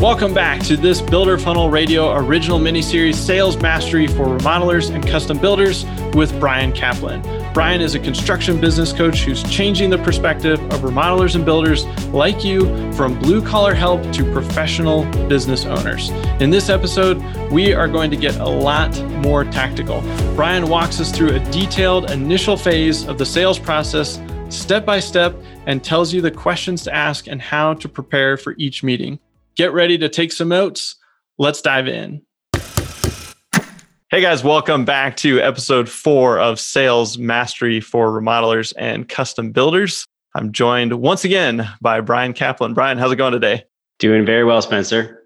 Welcome back to this Builder Funnel Radio original miniseries, Sales Mastery for Remodelers and Custom Builders with Brian Kaplan. Brian is a construction business coach who's changing the perspective of remodelers and builders like you from blue collar help to professional business owners. In this episode, we are going to get a lot more tactical. Brian walks us through a detailed initial phase of the sales process, step by step, and tells you the questions to ask and how to prepare for each meeting. Get ready to take some notes. Let's dive in. Hey guys, welcome back to episode four of Sales Mastery for Remodelers and Custom Builders. I'm joined once again by Brian Kaplan. Brian, how's it going today? Doing very well, Spencer.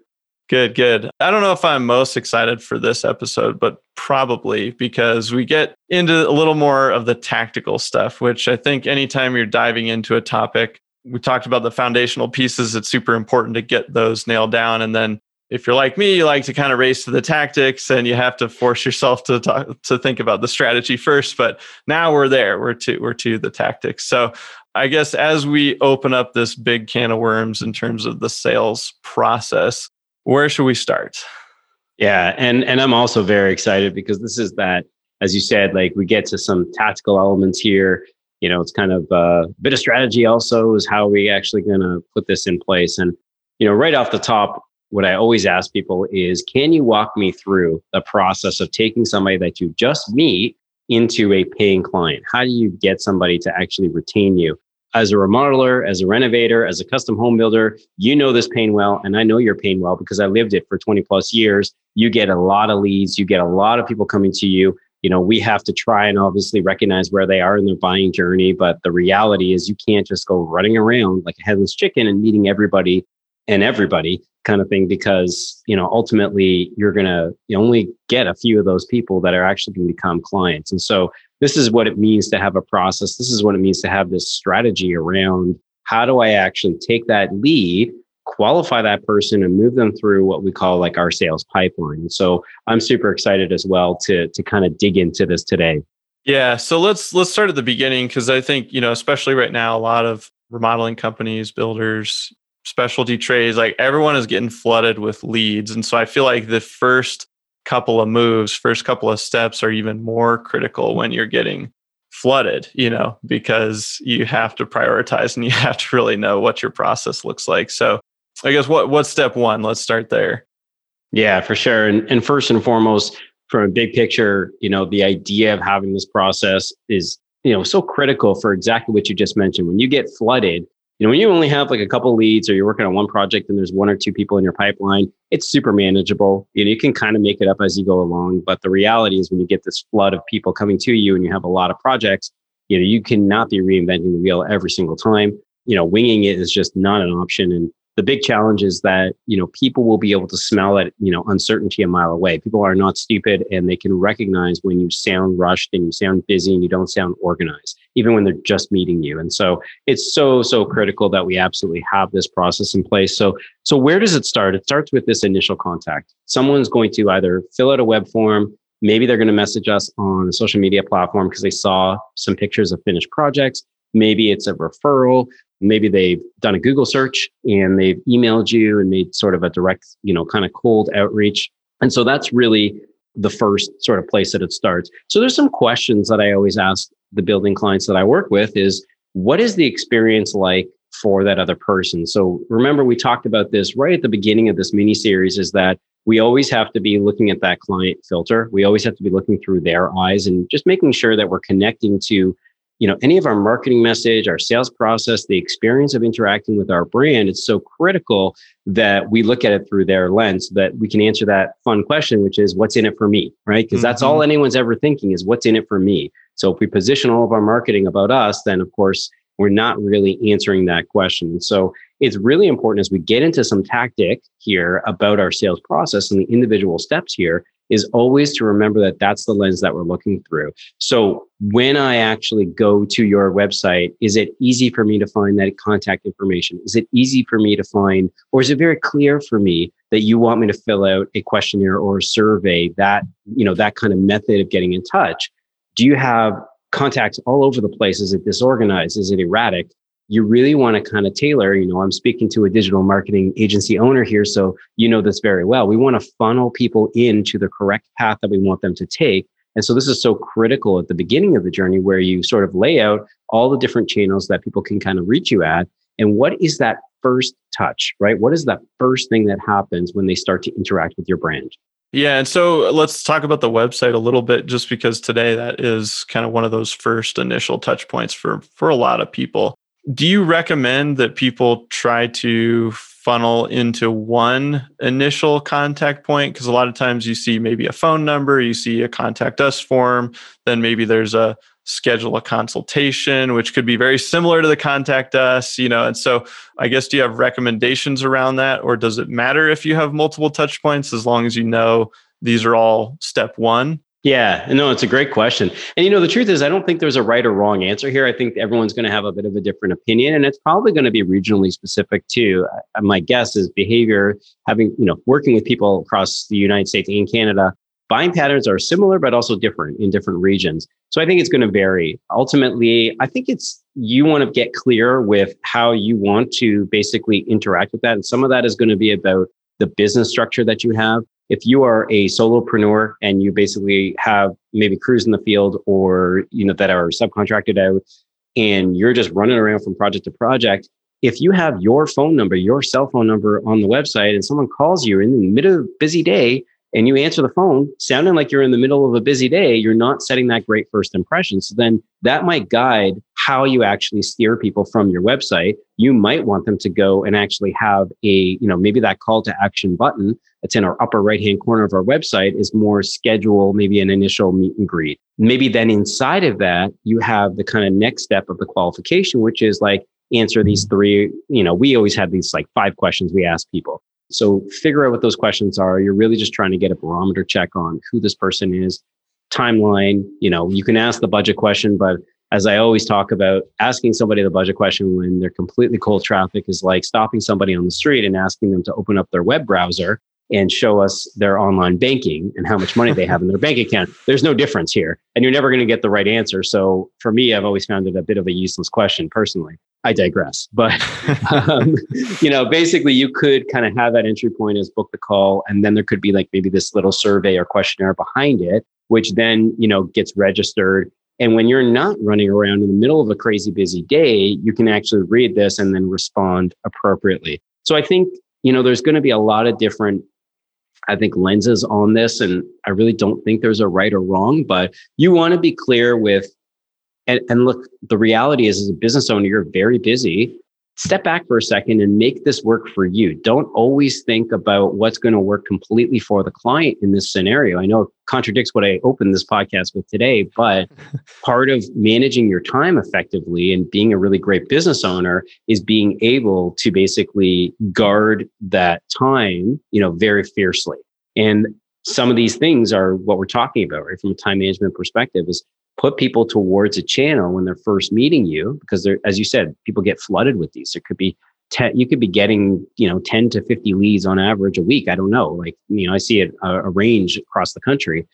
Good, good. I don't know if I'm most excited for this episode, but probably because we get into a little more of the tactical stuff, which I think anytime you're diving into a topic, we talked about the foundational pieces. It's super important to get those nailed down. And then if you're like me, you like to kind of race to the tactics and you have to force yourself to talk, to think about the strategy first. But now we're there. We're to we're to the tactics. So I guess as we open up this big can of worms in terms of the sales process, where should we start? Yeah, and and I'm also very excited because this is that, as you said, like we get to some tactical elements here you know, it's kind of a bit of strategy also is how we actually going to put this in place. And, you know, right off the top, what I always ask people is, can you walk me through the process of taking somebody that you just meet into a paying client? How do you get somebody to actually retain you? As a remodeler, as a renovator, as a custom home builder, you know this pain well, and I know your pain well because I lived it for 20 plus years. You get a lot of leads, you get a lot of people coming to you you know we have to try and obviously recognize where they are in their buying journey but the reality is you can't just go running around like a headless chicken and meeting everybody and everybody kind of thing because you know ultimately you're going to only get a few of those people that are actually going to become clients. And so this is what it means to have a process. This is what it means to have this strategy around how do i actually take that lead qualify that person and move them through what we call like our sales pipeline. So I'm super excited as well to to kind of dig into this today. Yeah, so let's let's start at the beginning because I think, you know, especially right now a lot of remodeling companies, builders, specialty trades, like everyone is getting flooded with leads and so I feel like the first couple of moves, first couple of steps are even more critical when you're getting flooded, you know, because you have to prioritize and you have to really know what your process looks like. So I guess what what's step one? Let's start there. Yeah, for sure. And and first and foremost, from a big picture, you know, the idea of having this process is, you know, so critical for exactly what you just mentioned. When you get flooded, you know, when you only have like a couple leads or you're working on one project and there's one or two people in your pipeline, it's super manageable. You know, you can kind of make it up as you go along. But the reality is when you get this flood of people coming to you and you have a lot of projects, you know, you cannot be reinventing the wheel every single time. You know, winging it is just not an option. And the big challenge is that you know people will be able to smell that you know uncertainty a mile away. People are not stupid and they can recognize when you sound rushed and you sound busy and you don't sound organized even when they're just meeting you. And so it's so so critical that we absolutely have this process in place. So so where does it start? It starts with this initial contact. Someone's going to either fill out a web form maybe they're going to message us on a social media platform because they saw some pictures of finished projects. Maybe it's a referral maybe they've done a Google search and they've emailed you and made sort of a direct, you know, kind of cold outreach. And so that's really the first sort of place that it starts. So there's some questions that I always ask the building clients that I work with is what is the experience like for that other person? So remember we talked about this right at the beginning of this mini series is that we always have to be looking at that client filter. We always have to be looking through their eyes and just making sure that we're connecting to you know any of our marketing message our sales process the experience of interacting with our brand it's so critical that we look at it through their lens so that we can answer that fun question which is what's in it for me? Right? Because mm-hmm. that's all anyone's ever thinking is what's in it for me? So if we position all of our marketing about us then of course we're not really answering that question. So it's really important as we get into some tactic here about our sales process and the individual steps here is always to remember that that's the lens that we're looking through. So when I actually go to your website, is it easy for me to find that contact information? Is it easy for me to find, or is it very clear for me that you want me to fill out a questionnaire or a survey that, you know, that kind of method of getting in touch? Do you have contacts all over the place? Is it disorganized? Is it erratic? You really want to kind of tailor, you know, I'm speaking to a digital marketing agency owner here, so you know this very well. We want to funnel people into the correct path that we want them to take. And so this is so critical at the beginning of the journey where you sort of lay out all the different channels that people can kind of reach you at. And what is that first touch, right? What is that first thing that happens when they start to interact with your brand? Yeah. And so let's talk about the website a little bit, just because today that is kind of one of those first initial touch points for, for a lot of people. Do you recommend that people try to funnel into one initial contact point? Because a lot of times you see maybe a phone number, you see a contact us form, then maybe there's a schedule a consultation, which could be very similar to the contact us, you know. And so I guess do you have recommendations around that? Or does it matter if you have multiple touch points as long as you know these are all step one? Yeah, no, it's a great question. And you know, the truth is, I don't think there's a right or wrong answer here. I think everyone's going to have a bit of a different opinion, and it's probably going to be regionally specific too. Uh, my guess is behavior, having you know, working with people across the United States and Canada, buying patterns are similar but also different in different regions. So I think it's going to vary. Ultimately, I think it's you want to get clear with how you want to basically interact with that, and some of that is going to be about the business structure that you have if you are a solopreneur and you basically have maybe crews in the field or you know that are subcontracted out and you're just running around from project to project if you have your phone number your cell phone number on the website and someone calls you in the middle of a busy day and you answer the phone sounding like you're in the middle of a busy day you're not setting that great first impression. So then that might guide how you actually steer people from your website. You might want them to go and actually have a you know maybe that call to action button that's in our upper right hand corner of our website is more schedule maybe an initial meet and greet. Maybe then inside of that you have the kind of next step of the qualification which is like answer these three you know we always have these like five questions we ask people so figure out what those questions are. You're really just trying to get a barometer check on who this person is. Timeline you know you can ask the budget question but as I always talk about, asking somebody the budget question when they're completely cold traffic is like stopping somebody on the street and asking them to open up their web browser and show us their online banking and how much money they have in their bank account. There's no difference here, and you're never going to get the right answer. So for me, I've always found it a bit of a useless question personally. I digress, but um, you know, basically, you could kind of have that entry point as book the call, and then there could be like maybe this little survey or questionnaire behind it, which then you know gets registered and when you're not running around in the middle of a crazy busy day, you can actually read this and then respond appropriately. So I think, you know, there's going to be a lot of different, I think, lenses on this. And I really don't think there's a right or wrong, but you want to be clear with, and, and look, the reality is, as a business owner, you're very busy step back for a second and make this work for you. Don't always think about what's going to work completely for the client in this scenario. I know it contradicts what I opened this podcast with today, but part of managing your time effectively and being a really great business owner is being able to basically guard that time, you know, very fiercely. And some of these things are what we're talking about, right? From a time management perspective is put people towards a channel when they're first meeting you because they're as you said people get flooded with these. There could be 10 you could be getting you know 10 to 50 leads on average a week. I don't know. Like you know i see it a, a range across the country.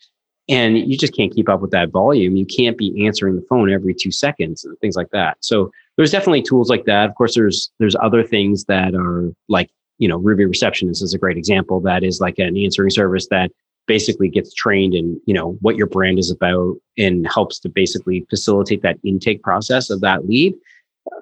And you just can't keep up with that volume. You can't be answering the phone every two seconds and things like that. So there's definitely tools like that. Of course there's there's other things that are like you know ruby receptionist is a great example. That is like an answering service that basically gets trained in you know what your brand is about and helps to basically facilitate that intake process of that lead.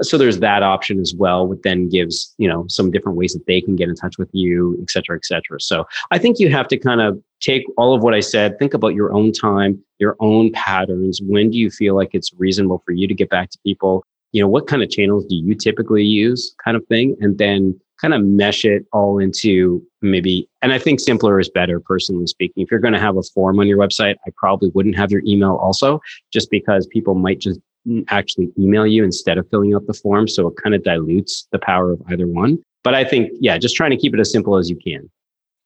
So there's that option as well which then gives you know some different ways that they can get in touch with you et cetera et cetera. So i think you have to kind of take all of what i said think about your own time your own patterns. When do you feel like it's reasonable for you to get back to people? You know what kind of channels do you typically use kind of thing? And then kind of mesh it all into maybe and i think simpler is better personally speaking. If you're going to have a form on your website i probably wouldn't have your email also just because people might just actually email you instead of filling out the form so it kind of dilutes the power of either one. But i think yeah just trying to keep it as simple as you can.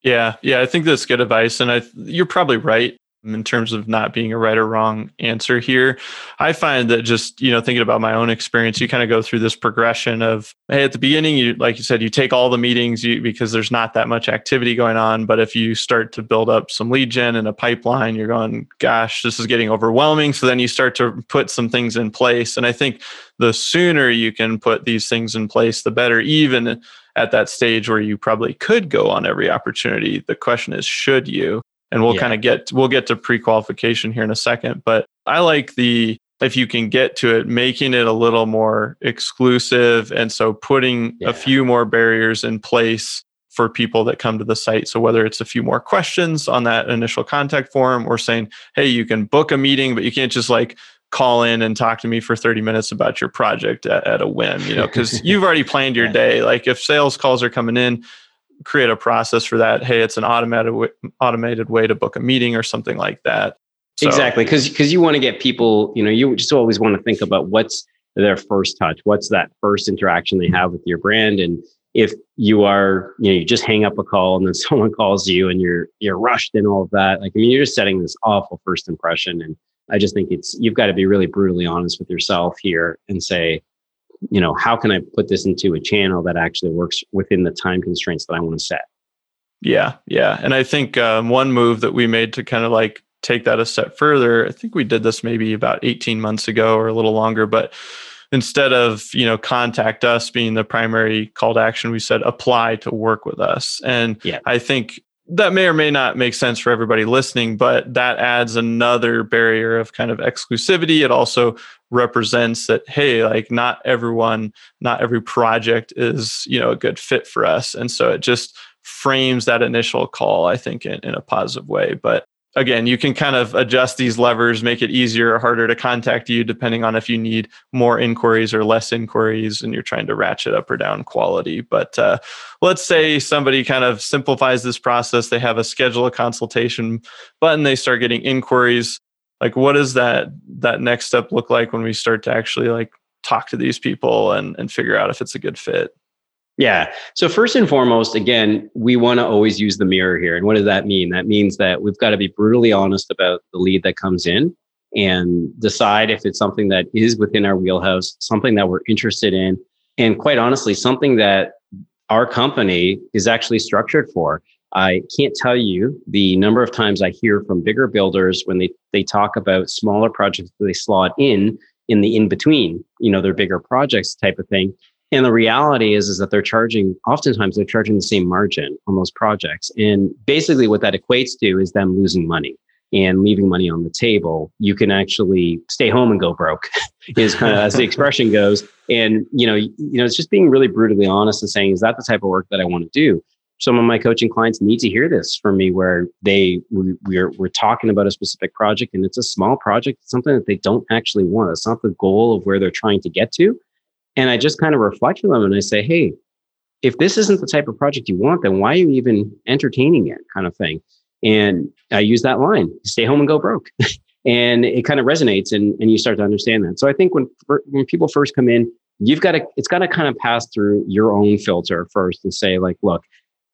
Yeah yeah i think that's good advice and I, you're probably right in terms of not being a right or wrong answer here. I find that just, you know, thinking about my own experience, you kind of go through this progression of, hey, at the beginning, you, like you said, you take all the meetings you, because there's not that much activity going on. But if you start to build up some lead gen and a pipeline, you're going, gosh, this is getting overwhelming. So then you start to put some things in place. And I think the sooner you can put these things in place, the better, even at that stage where you probably could go on every opportunity. The question is, should you? And we'll yeah. kind of get we'll get to pre-qualification here in a second but i like the if you can get to it making it a little more exclusive and so putting yeah. a few more barriers in place for people that come to the site so whether it's a few more questions on that initial contact form or saying hey you can book a meeting but you can't just like call in and talk to me for 30 minutes about your project at, at a whim you know because you've already planned your day like if sales calls are coming in create a process for that. Hey, it's an automated automated way to book a meeting or something like that. So, exactly, because because you want to get people. You know, you just always want to think about what's their first touch, what's that first interaction they have with your brand, and if you are, you know, you just hang up a call and then someone calls you and you're you're rushed and all of that. Like, I mean, you're just setting this awful first impression, and I just think it's you've got to be really brutally honest with yourself here and say, you know, how can I put this into a channel that actually works within the time constraints that I want to set? Yeah, yeah. And I think um, one move that we made to kind of like take that a step further, I think we did this maybe about 18 months ago or a little longer, but instead of, you know, contact us being the primary call to action, we said apply to work with us. And yeah. I think that may or may not make sense for everybody listening, but that adds another barrier of kind of exclusivity. It also represents that hey like not everyone not every project is you know a good fit for us and so it just frames that initial call i think in, in a positive way but again you can kind of adjust these levers make it easier or harder to contact you depending on if you need more inquiries or less inquiries and you're trying to ratchet up or down quality. But uh, let's say somebody kind of simplifies this process. They have a schedule a consultation button. They start getting inquiries. Like what does that that next step look like when we start to actually like talk to these people and and figure out if it's a good fit yeah. So first and foremost again we want to always use the mirror here. And what does that mean? That means that we've got to be brutally honest about the lead that comes in and decide if it's something that is within our wheelhouse something that we're interested in and quite honestly something that our company is actually structured for. I can't tell you the number of times I hear from bigger builders when they, they talk about smaller projects that they slot in in the in between, you know, their bigger projects type of thing. And the reality is, is that they're charging, oftentimes they're charging the same margin on those projects. And basically what that equates to is them losing money and leaving money on the table. You can actually stay home and go broke is kind of as the expression goes. And, you know, you know, it's just being really brutally honest and saying, is that the type of work that I want to do? some of my coaching clients need to hear this from me where they we, we're we're talking about a specific project and it's a small project it's something that they don't actually want it's not the goal of where they're trying to get to and i just kind of reflect on them and i say hey if this isn't the type of project you want then why are you even entertaining it? kind of thing. And i use that line stay home and go broke. And it kind of resonates and, and you start to understand that. So i think when when people first come in you've got to it's got to kind of pass through your own filter first and say like look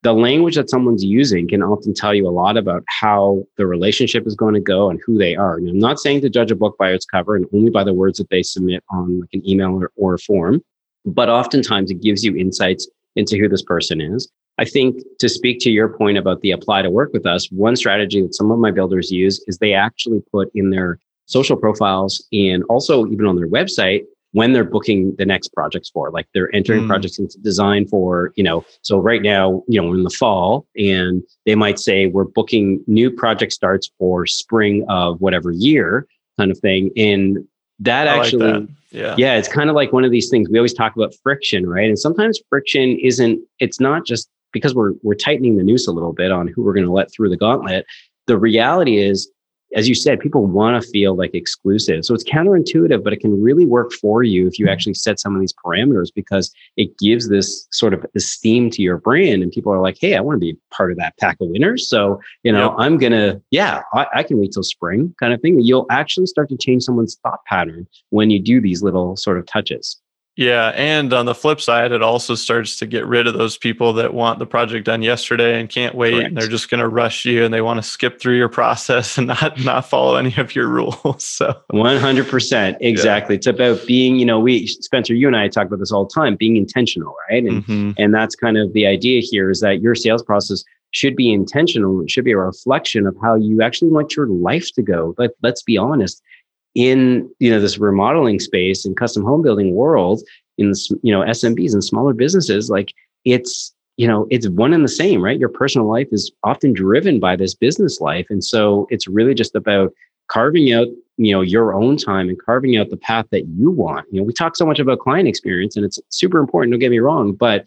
the language that someone's using can often tell you a lot about how the relationship is going to go and who they are. And I'm not saying to judge a book by its cover and only by the words that they submit on like an email or, or a form, but oftentimes it gives you insights into who this person is. I think to speak to your point about the apply to work with us, one strategy that some of my builders use is they actually put in their social profiles and also even on their website when they're booking the next projects for like they're entering mm. projects into design for you know so right now you know we're in the fall and they might say we're booking new project starts for spring of whatever year kind of thing and that I actually like that. yeah yeah it's kind of like one of these things we always talk about friction right and sometimes friction isn't it's not just because we're we're tightening the noose a little bit on who we're going to let through the gauntlet the reality is as you said, people want to feel like exclusive. So it's counterintuitive, but it can really work for you if you mm-hmm. actually set some of these parameters because it gives this sort of esteem to your brand. And people are like, hey, I want to be part of that pack of winners. So, you know, yep. I'm going to, yeah, I, I, can wait till spring kind of thing. You'll actually start to change someone's thought pattern when you do these little sort of touches. Yeah. And on the flip side, it also starts to get rid of those people that want the project done yesterday and can't wait. Correct. And they're just going to rush you and they want to skip through your process and not, not follow any of your rules. So 100%. Exactly. Yeah. It's about being, you know, we, Spencer, you and I talk about this all the time, being intentional, right? And, mm-hmm. and that's kind of the idea here is that your sales process should be intentional. It should be a reflection of how you actually want your life to go. But let's be honest in you know this remodeling space and custom home building world in you know SMBs and smaller businesses like it's you know it's one and the same right? Your personal life is often driven by this business life. And so it's really just about carving out you know your own time and carving out the path that you want. You know we talk so much about client experience and it's super important don't get me wrong but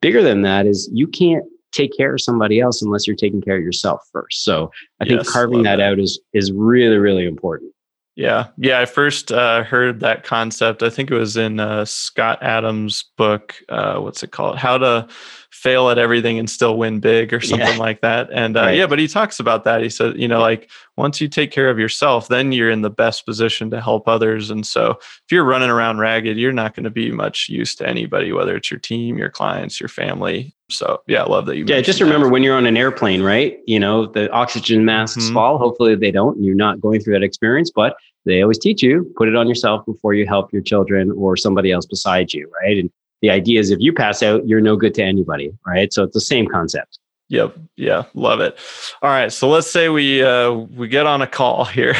bigger than that is you can't take care of somebody else unless you're taking care of yourself first. So i yes, think carving that, that. out is is really really important yeah. Yeah. I first uh, heard that concept. I think it was in uh, Scott Adams' book. Uh, what's it called? How to fail at everything and still win big or something yeah. like that. And uh, right. yeah, but he talks about that. He said, you know, like once you take care of yourself, then you're in the best position to help others. And so if you're running around ragged, you're not going to be much use to anybody, whether it's your team, your clients, your family. So yeah, I love that you. Yeah, just remember that. when you're on an airplane, right? You know, the oxygen masks mm-hmm. fall. Hopefully they don't. And you're not going through that experience, but they always teach you put it on yourself before you help your children or somebody else beside you, right? And the idea is if you pass out, you're no good to anybody, right? So it's the same concept. Yep. Yeah. Love it. All right. So let's say we uh, we get on a call here.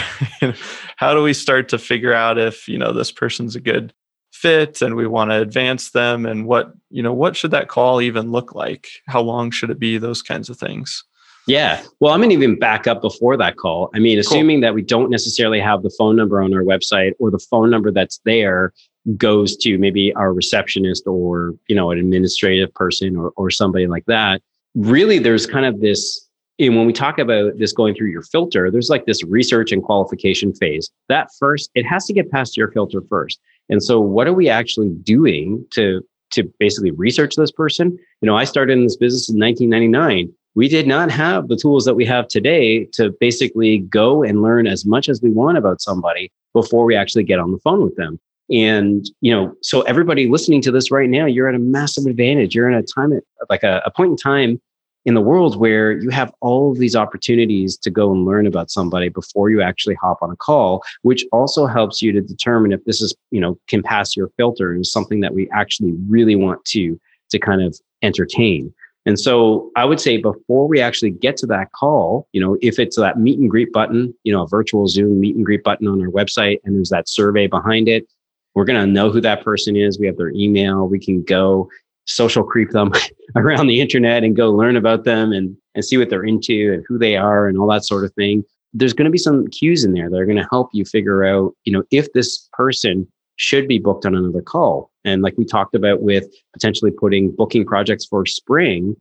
How do we start to figure out if you know this person's a good fit and we want to advance them and what you know what should that call even look like? How long should it be? Those kinds of things. Yeah. Well, I'm going to even back up before that call. I mean, assuming cool. that we don't necessarily have the phone number on our website or the phone number that's there goes to maybe our receptionist or, you know, an administrative person or, or somebody like that. Really, there's kind of this, and when we talk about this going through your filter, there's like this research and qualification phase. That first, it has to get past your filter first. And so, what are we actually doing to to basically research this person? You know, I started in this business in 1999 we did not have the tools that we have today to basically go and learn as much as we want about somebody before we actually get on the phone with them. And, you know, so everybody listening to this right now, you're at a massive advantage. You're in a time, like a, a point in time in the world where you have all of these opportunities to go and learn about somebody before you actually hop on a call, which also helps you to determine if this is, you know, can pass your filter and is something that we actually really want to, to kind of entertain. And so I would say before we actually get to that call, you know, if it's that meet and greet button, you know, a virtual Zoom meet and greet button on our website, and there's that survey behind it, we're going to know who that person is. We have their email. We can go social creep them around the internet and go learn about them and, and see what they're into and who they are and all that sort of thing. There's going to be some cues in there that are going to help you figure out, you know, if this person should be booked on another call. And like we talked about with potentially putting booking projects for spring,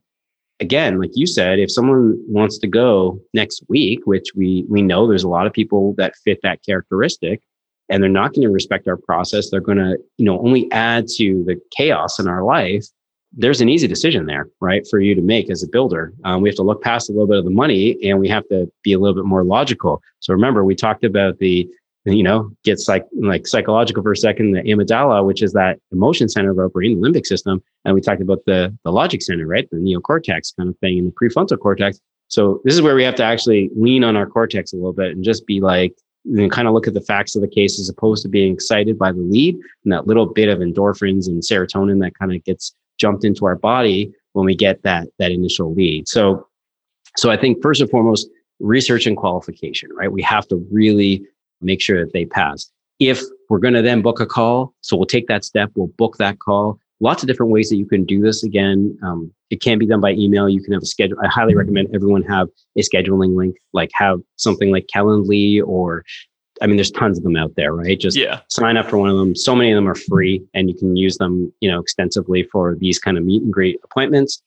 again, like you said, if someone wants to go next week, which we we know there's a lot of people that fit that characteristic, and they're not going to respect our process, they're going to, you know, only add to the chaos in our life. There's an easy decision there, right, for you to make as a builder. Um, we have to look past a little bit of the money, and we have to be a little bit more logical. So remember, we talked about the you know, get psych, like psychological for a second, the amygdala, which is that emotion center of our brain, the limbic system. And we talked about the, the logic center, right? The neocortex kind of thing and the prefrontal cortex. So this is where we have to actually lean on our cortex a little bit and just be like, and kind of look at the facts of the case as opposed to being excited by the lead and that little bit of endorphins and serotonin that kind of gets jumped into our body when we get that that initial lead. So so I think first and foremost, research and qualification, right? We have to really make sure that they pass. If we're going to then book a call, so we'll take that step, we'll book that call. Lots of different ways that you can do this. Again, um, it can be done by email. You can have a schedule. I highly recommend everyone have a scheduling link, like have something like Calendly or I mean, there's tons of them out there, right? Just yeah. sign up for one of them. So many of them are free and you can use them, you know, extensively for these kind of meet and greet appointments.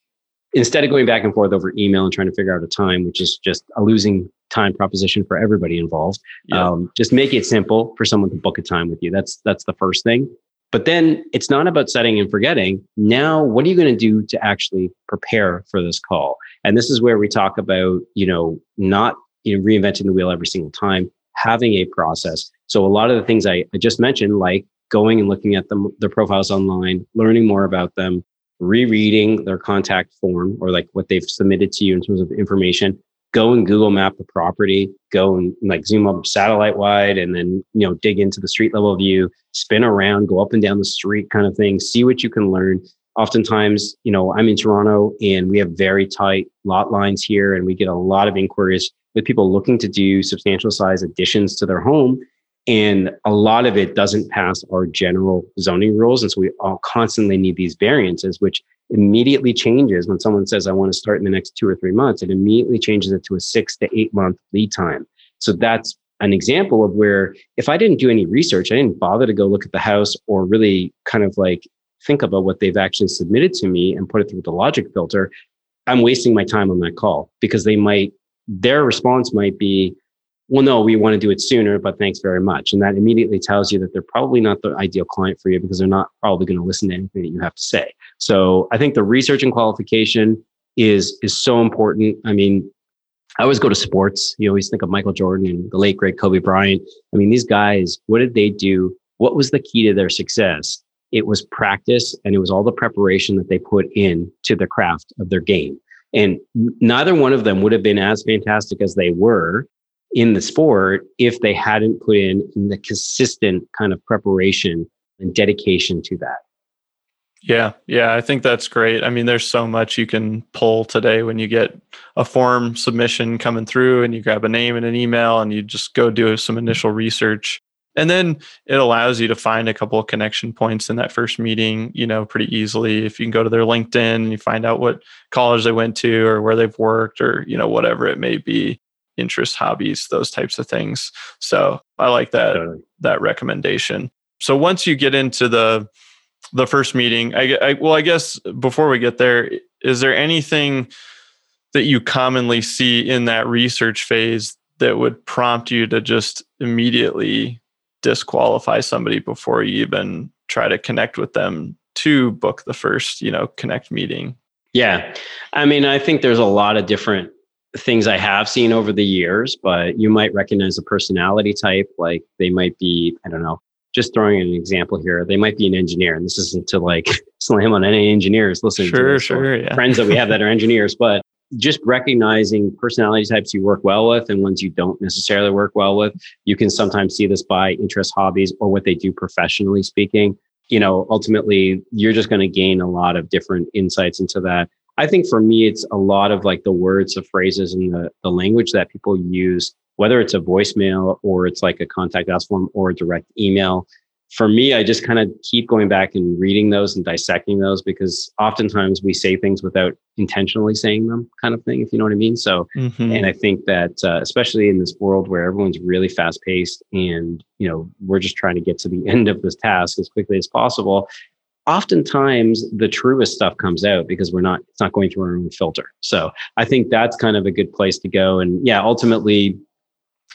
Instead of going back and forth over email and trying to figure out a time, which is just a losing time proposition for everybody involved. Yeah. Um, just make it simple for someone to book a time with you. That's that's the first thing. But then it's not about setting and forgetting. Now, what are you going to do to actually prepare for this call? And this is where we talk about, you know, not you know, reinventing the wheel every single time, having a process. So a lot of the things I, I just mentioned, like going and looking at them, their profiles online, learning more about them, rereading their contact form or like what they've submitted to you in terms of information. Go and Google map the property, go and like zoom up satellite wide and then, you know, dig into the street level view, spin around, go up and down the street kind of thing, see what you can learn. Oftentimes, you know, I'm in Toronto and we have very tight lot lines here and we get a lot of inquiries with people looking to do substantial size additions to their home and a lot of it doesn't pass our general zoning rules. And so we all constantly need these variances, which immediately changes when someone says, I want to start in the next two or three months. It immediately changes it to a six to eight month lead time. So that's an example of where if I didn't do any research, I didn't bother to go look at the house or really kind of like think about what they've actually submitted to me and put it through the logic filter, I'm wasting my time on that call because they might, their response might be, well, no, we want to do it sooner, but thanks very much. And that immediately tells you that they're probably not the ideal client for you because they're not probably going to listen to anything that you have to say. So I think the research and qualification is is so important. I mean, I always go to sports. You always think of Michael Jordan and the late great Kobe Bryant. I mean, these guys, what did they do? What was the key to their success? It was practice and it was all the preparation that they put in to the craft of their game. And neither one of them would have been as fantastic as they were in the sport if they hadn't put in, the consistent kind of preparation and dedication to that. Yeah, yeah, I think that's great. I mean, there's so much you can pull today when you get a form submission coming through and you grab a name and an email and you just go do some initial research. And then it allows you to find a couple of connection points in that first meeting, you know, pretty easily. If you can go to their LinkedIn and you find out what college they went to or where they've worked or, you know, whatever it may be interests, hobbies, those types of things. So I like that totally. that recommendation. So once you get into the the first meeting, I, I well, I guess before we get there, is there anything that you commonly see in that research phase that would prompt you to just immediately disqualify somebody before you even try to connect with them to book the first, you know, connect meeting? Yeah. I mean, I think there's a lot of different things I have seen over the years, but you might recognize a personality type. Like they might be, I don't know, just throwing an example here, they might be an engineer. And this isn't to like slam on any engineers listening sure, to this, sure, yeah. friends that we have that are engineers, but just recognizing personality types you work well with and ones you don't necessarily work well with. You can sometimes see this by interest, hobbies, or what they do professionally speaking. You know, ultimately, you're just going to gain a lot of different insights into that. I think for me, it's a lot of like the words, the phrases, and the, the language that people use, whether it's a voicemail or it's like a contact us form or a direct email. For me, I just kind of keep going back and reading those and dissecting those because oftentimes we say things without intentionally saying them, kind of thing, if you know what I mean. So, mm-hmm. and I think that uh, especially in this world where everyone's really fast paced and, you know, we're just trying to get to the end of this task as quickly as possible, oftentimes the truest stuff comes out because we're not it's not going through our own filter so i think that's kind of a good place to go and yeah ultimately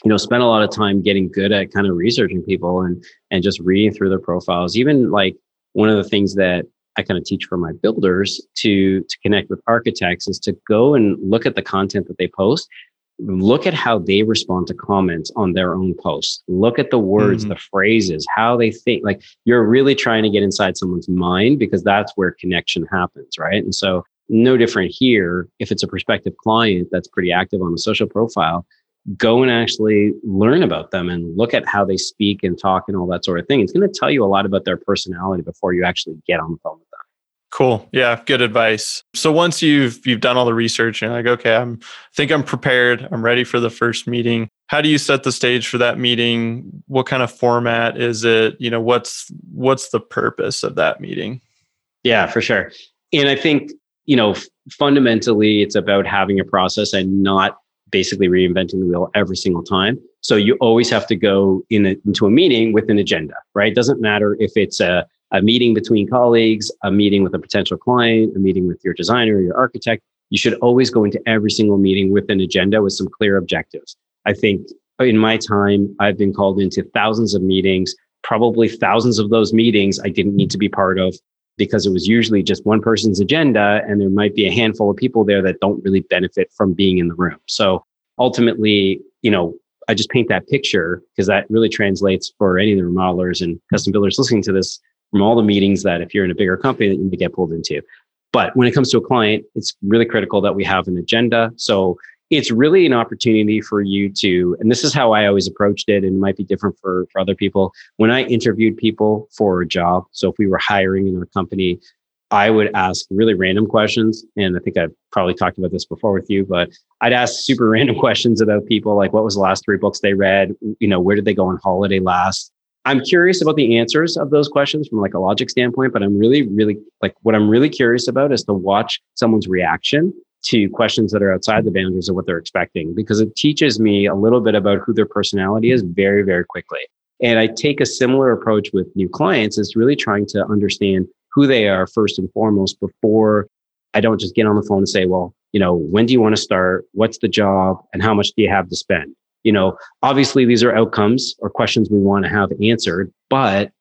you know spend a lot of time getting good at kind of researching people and and just reading through their profiles even like one of the things that i kind of teach for my builders to to connect with architects is to go and look at the content that they post look at how they respond to comments on their own posts. Look at the words, mm-hmm. the phrases, how they think. Like you're really trying to get inside someone's mind because that's where connection happens, right? And so, no different here. If it's a prospective client that's pretty active on a social profile, go and actually learn about them and look at how they speak and talk and all that sort of thing. It's going to tell you a lot about their personality before you actually get on the phone with them. Cool. Yeah, good advice. So once you've you've done all the research and like, okay, I'm think I'm prepared. I'm ready for the first meeting. How do you set the stage for that meeting? What kind of format is it? You know, what's what's the purpose of that meeting? Yeah, for sure. And I think, you know, fundamentally it's about having a process and not basically reinventing the wheel every single time. So you always have to go in a, into a meeting with an agenda, right? It doesn't matter if it's a a meeting between colleagues, a meeting with a potential client, a meeting with your designer, your architect. You should always go into every single meeting with an agenda with some clear objectives. I think in my time, I've been called into thousands of meetings, probably thousands of those meetings I didn't need to be part of because it was usually just one person's agenda and there might be a handful of people there that don't really benefit from being in the room. So ultimately, you know, I just paint that picture because that really translates for any of the remodelers and custom builders listening to this from all the meetings that if you're in a bigger company that you get pulled into. But when it comes to a client, it's really critical that we have an agenda. So it's really an opportunity for you to, and this is how I always approached it, and it might be different for, for other people. When I interviewed people for a job, so if we were hiring in our company, I would ask really random questions. And I think I've probably talked about this before with you, but I'd ask super random questions about people like what was the last three books they read? You know, where did they go on holiday last? I'm curious about the answers of those questions from like a logic standpoint, but I'm really, really like what I'm really curious about is to watch someone's reaction to questions that are outside the boundaries of what they're expecting because it teaches me a little bit about who their personality is very, very quickly. And I take a similar approach with new clients is really trying to understand who they are first and foremost before I don't just get on the phone and say, well, you know, when do you want to start? What's the job? And how much do you have to spend? You know, obviously these are outcomes or questions we want to have answered, but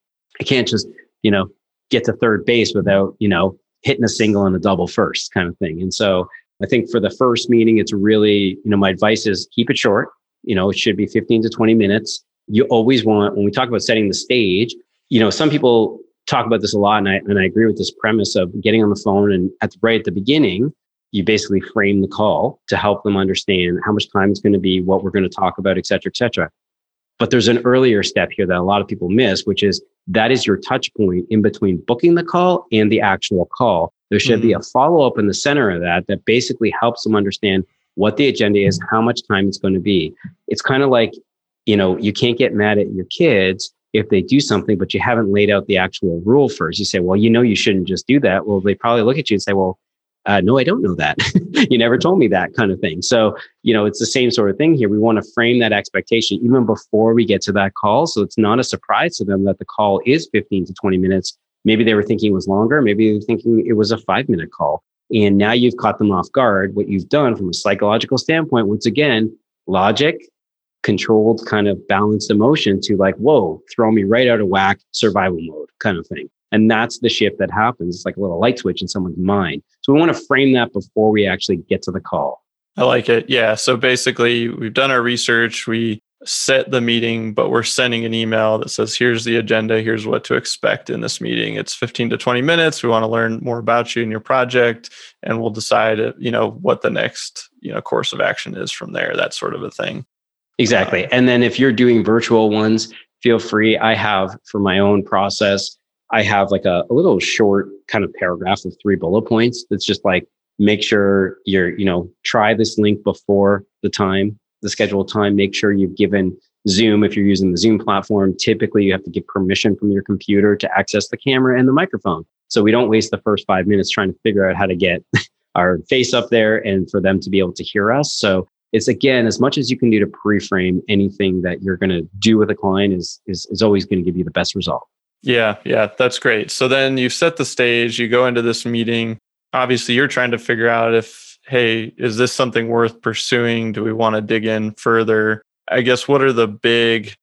I can't just, you know, get to third base without, you know, hitting a single and a double first kind of thing. And so I think for the first meeting, it's really, you know, my advice is keep it short. You know, it should be 15 to 20 minutes. You always want, when we talk about setting the stage, you know, some people talk about this a lot, and I, and I agree with this premise of getting on the phone and at the, right at the beginning, you basically frame the call to help them understand how much time it's going to be, what we're going to talk about, et cetera, et cetera. But there's an earlier step here that a lot of people miss, which is that is your touch point in between booking the call and the actual call. There should mm-hmm. be a follow up in the center of that that basically helps them understand what the agenda is, how much time it's going to be. It's kind of like, you know, you can't get mad at your kids if they do something, but you haven't laid out the actual rule first. You say, well, you know, you shouldn't just do that. Well, they probably look at you and say, well, uh, no, I don't know that. you never told me that kind of thing. So, you know, it's the same sort of thing here. We want to frame that expectation even before we get to that call. So it's not a surprise to them that the call is 15 to 20 minutes. Maybe they were thinking it was longer. Maybe they were thinking it was a five minute call. And now you've caught them off guard. What you've done from a psychological standpoint, once again, logic, controlled kind of balanced emotion to like, whoa, throw me right out of whack, survival mode kind of thing. And that's the shift that happens. It's like a little light switch in someone's mind. So we want to frame that before we actually get to the call. I like it. Yeah. So basically, we've done our research. We set the meeting, but we're sending an email that says, here's the agenda. Here's what to expect in this meeting. It's 15 to 20 minutes. We want to learn more about you and your project, and we'll decide, uh, you know, what the next, you know, course of action is from there, that sort of a thing. Exactly. And then if you're doing virtual ones, feel free. I have for my own process, I have like a, a little short kind of paragraph of three bullet points that's just like make sure you're, you know, try this link before the time, the scheduled time. Make sure you've given Zoom, if you're using the Zoom platform, typically you have to get permission from your computer to access the camera and the microphone. So we don't waste the first five minutes trying to figure out how to get our face up there and for them to be able to hear us. So it's again, as much as you can do to pre-frame anything that you're going to do with a client is, is, is always going to give you the best result. Yeah, yeah, that's great. So then you set the stage, you go into this meeting. Obviously, you're trying to figure out if, hey, is this something worth pursuing? Do we want to dig in further? I guess what are the big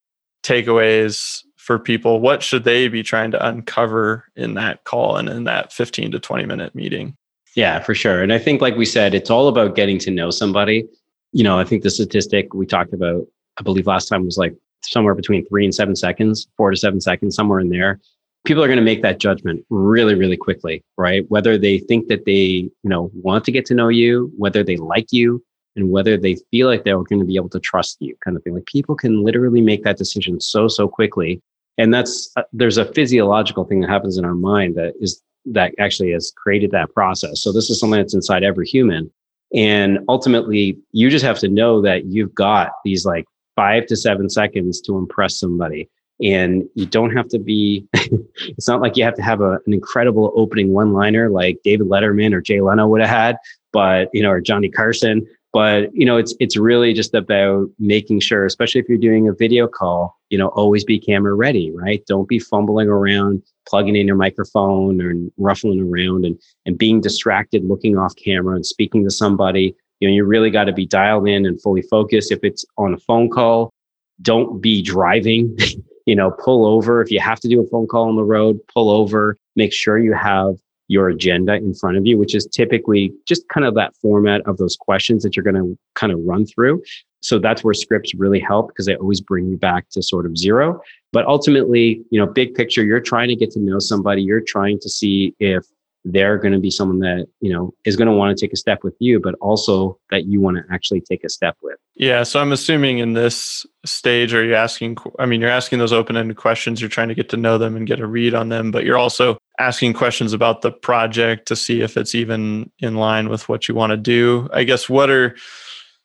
takeaways for people? What should they be trying to uncover in that call and in that 15 to 20 minute meeting? Yeah, for sure. And I think, like we said, it's all about getting to know somebody. You know, I think the statistic we talked about, I believe last time was like somewhere between three and seven seconds, four to seven seconds, somewhere in there. People are going to make that judgment really, really quickly, right? Whether they think that they, you know, want to get to know you, whether they like you, and whether they feel like they're going to be able to trust you, kind of thing. Like people can literally make that decision so, so quickly. And that's, uh, there's a physiological thing that happens in our mind that is, that actually has created that process. So this is something that's inside every human. And ultimately, you just have to know that you've got these like five to seven seconds to impress somebody. And you don't have to be, it's not like you have to have a, an incredible opening one liner like David Letterman or Jay Leno would have had, but, you know, or Johnny Carson. But, you know, it's, it's really just about making sure, especially if you're doing a video call, you know, always be camera ready, right? Don't be fumbling around, plugging in your microphone or ruffling around and, and being distracted, looking off camera and speaking to somebody you know, you really got to be dialed in and fully focused. If it's on a phone call, don't be driving. you know, pull over if you have to do a phone call on the road. Pull over. Make sure you have your agenda in front of you, which is typically just kind of that format of those questions that you're going to kind of run through. So that's where scripts really help because they always bring you back to sort of zero. But ultimately, you know, big picture, you're trying to get to know somebody. You're trying to see if they're going to be someone that you know is going to want to take a step with you but also that you want to actually take a step with. Yeah so i'm assuming in this stage are you asking i mean you're asking those open-ended questions you're trying to get to know them and get a read on them but you're also asking questions about the project to see if it's even in line with what you want to do. I guess what are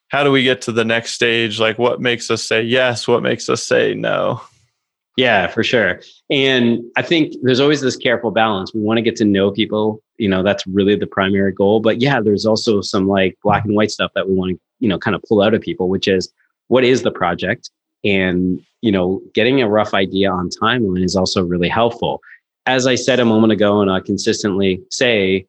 how do we get to the next stage? Like what makes us say yes? What makes us say no yeah, for sure. And I think there's always this careful balance. We want to get to know people. You know, that's really the primary goal. But yeah, there's also some like black and white stuff that we want to, you know, kind of pull out of people, which is what is the project? And, you know, getting a rough idea on timeline is also really helpful. As I said a moment ago, and I consistently say,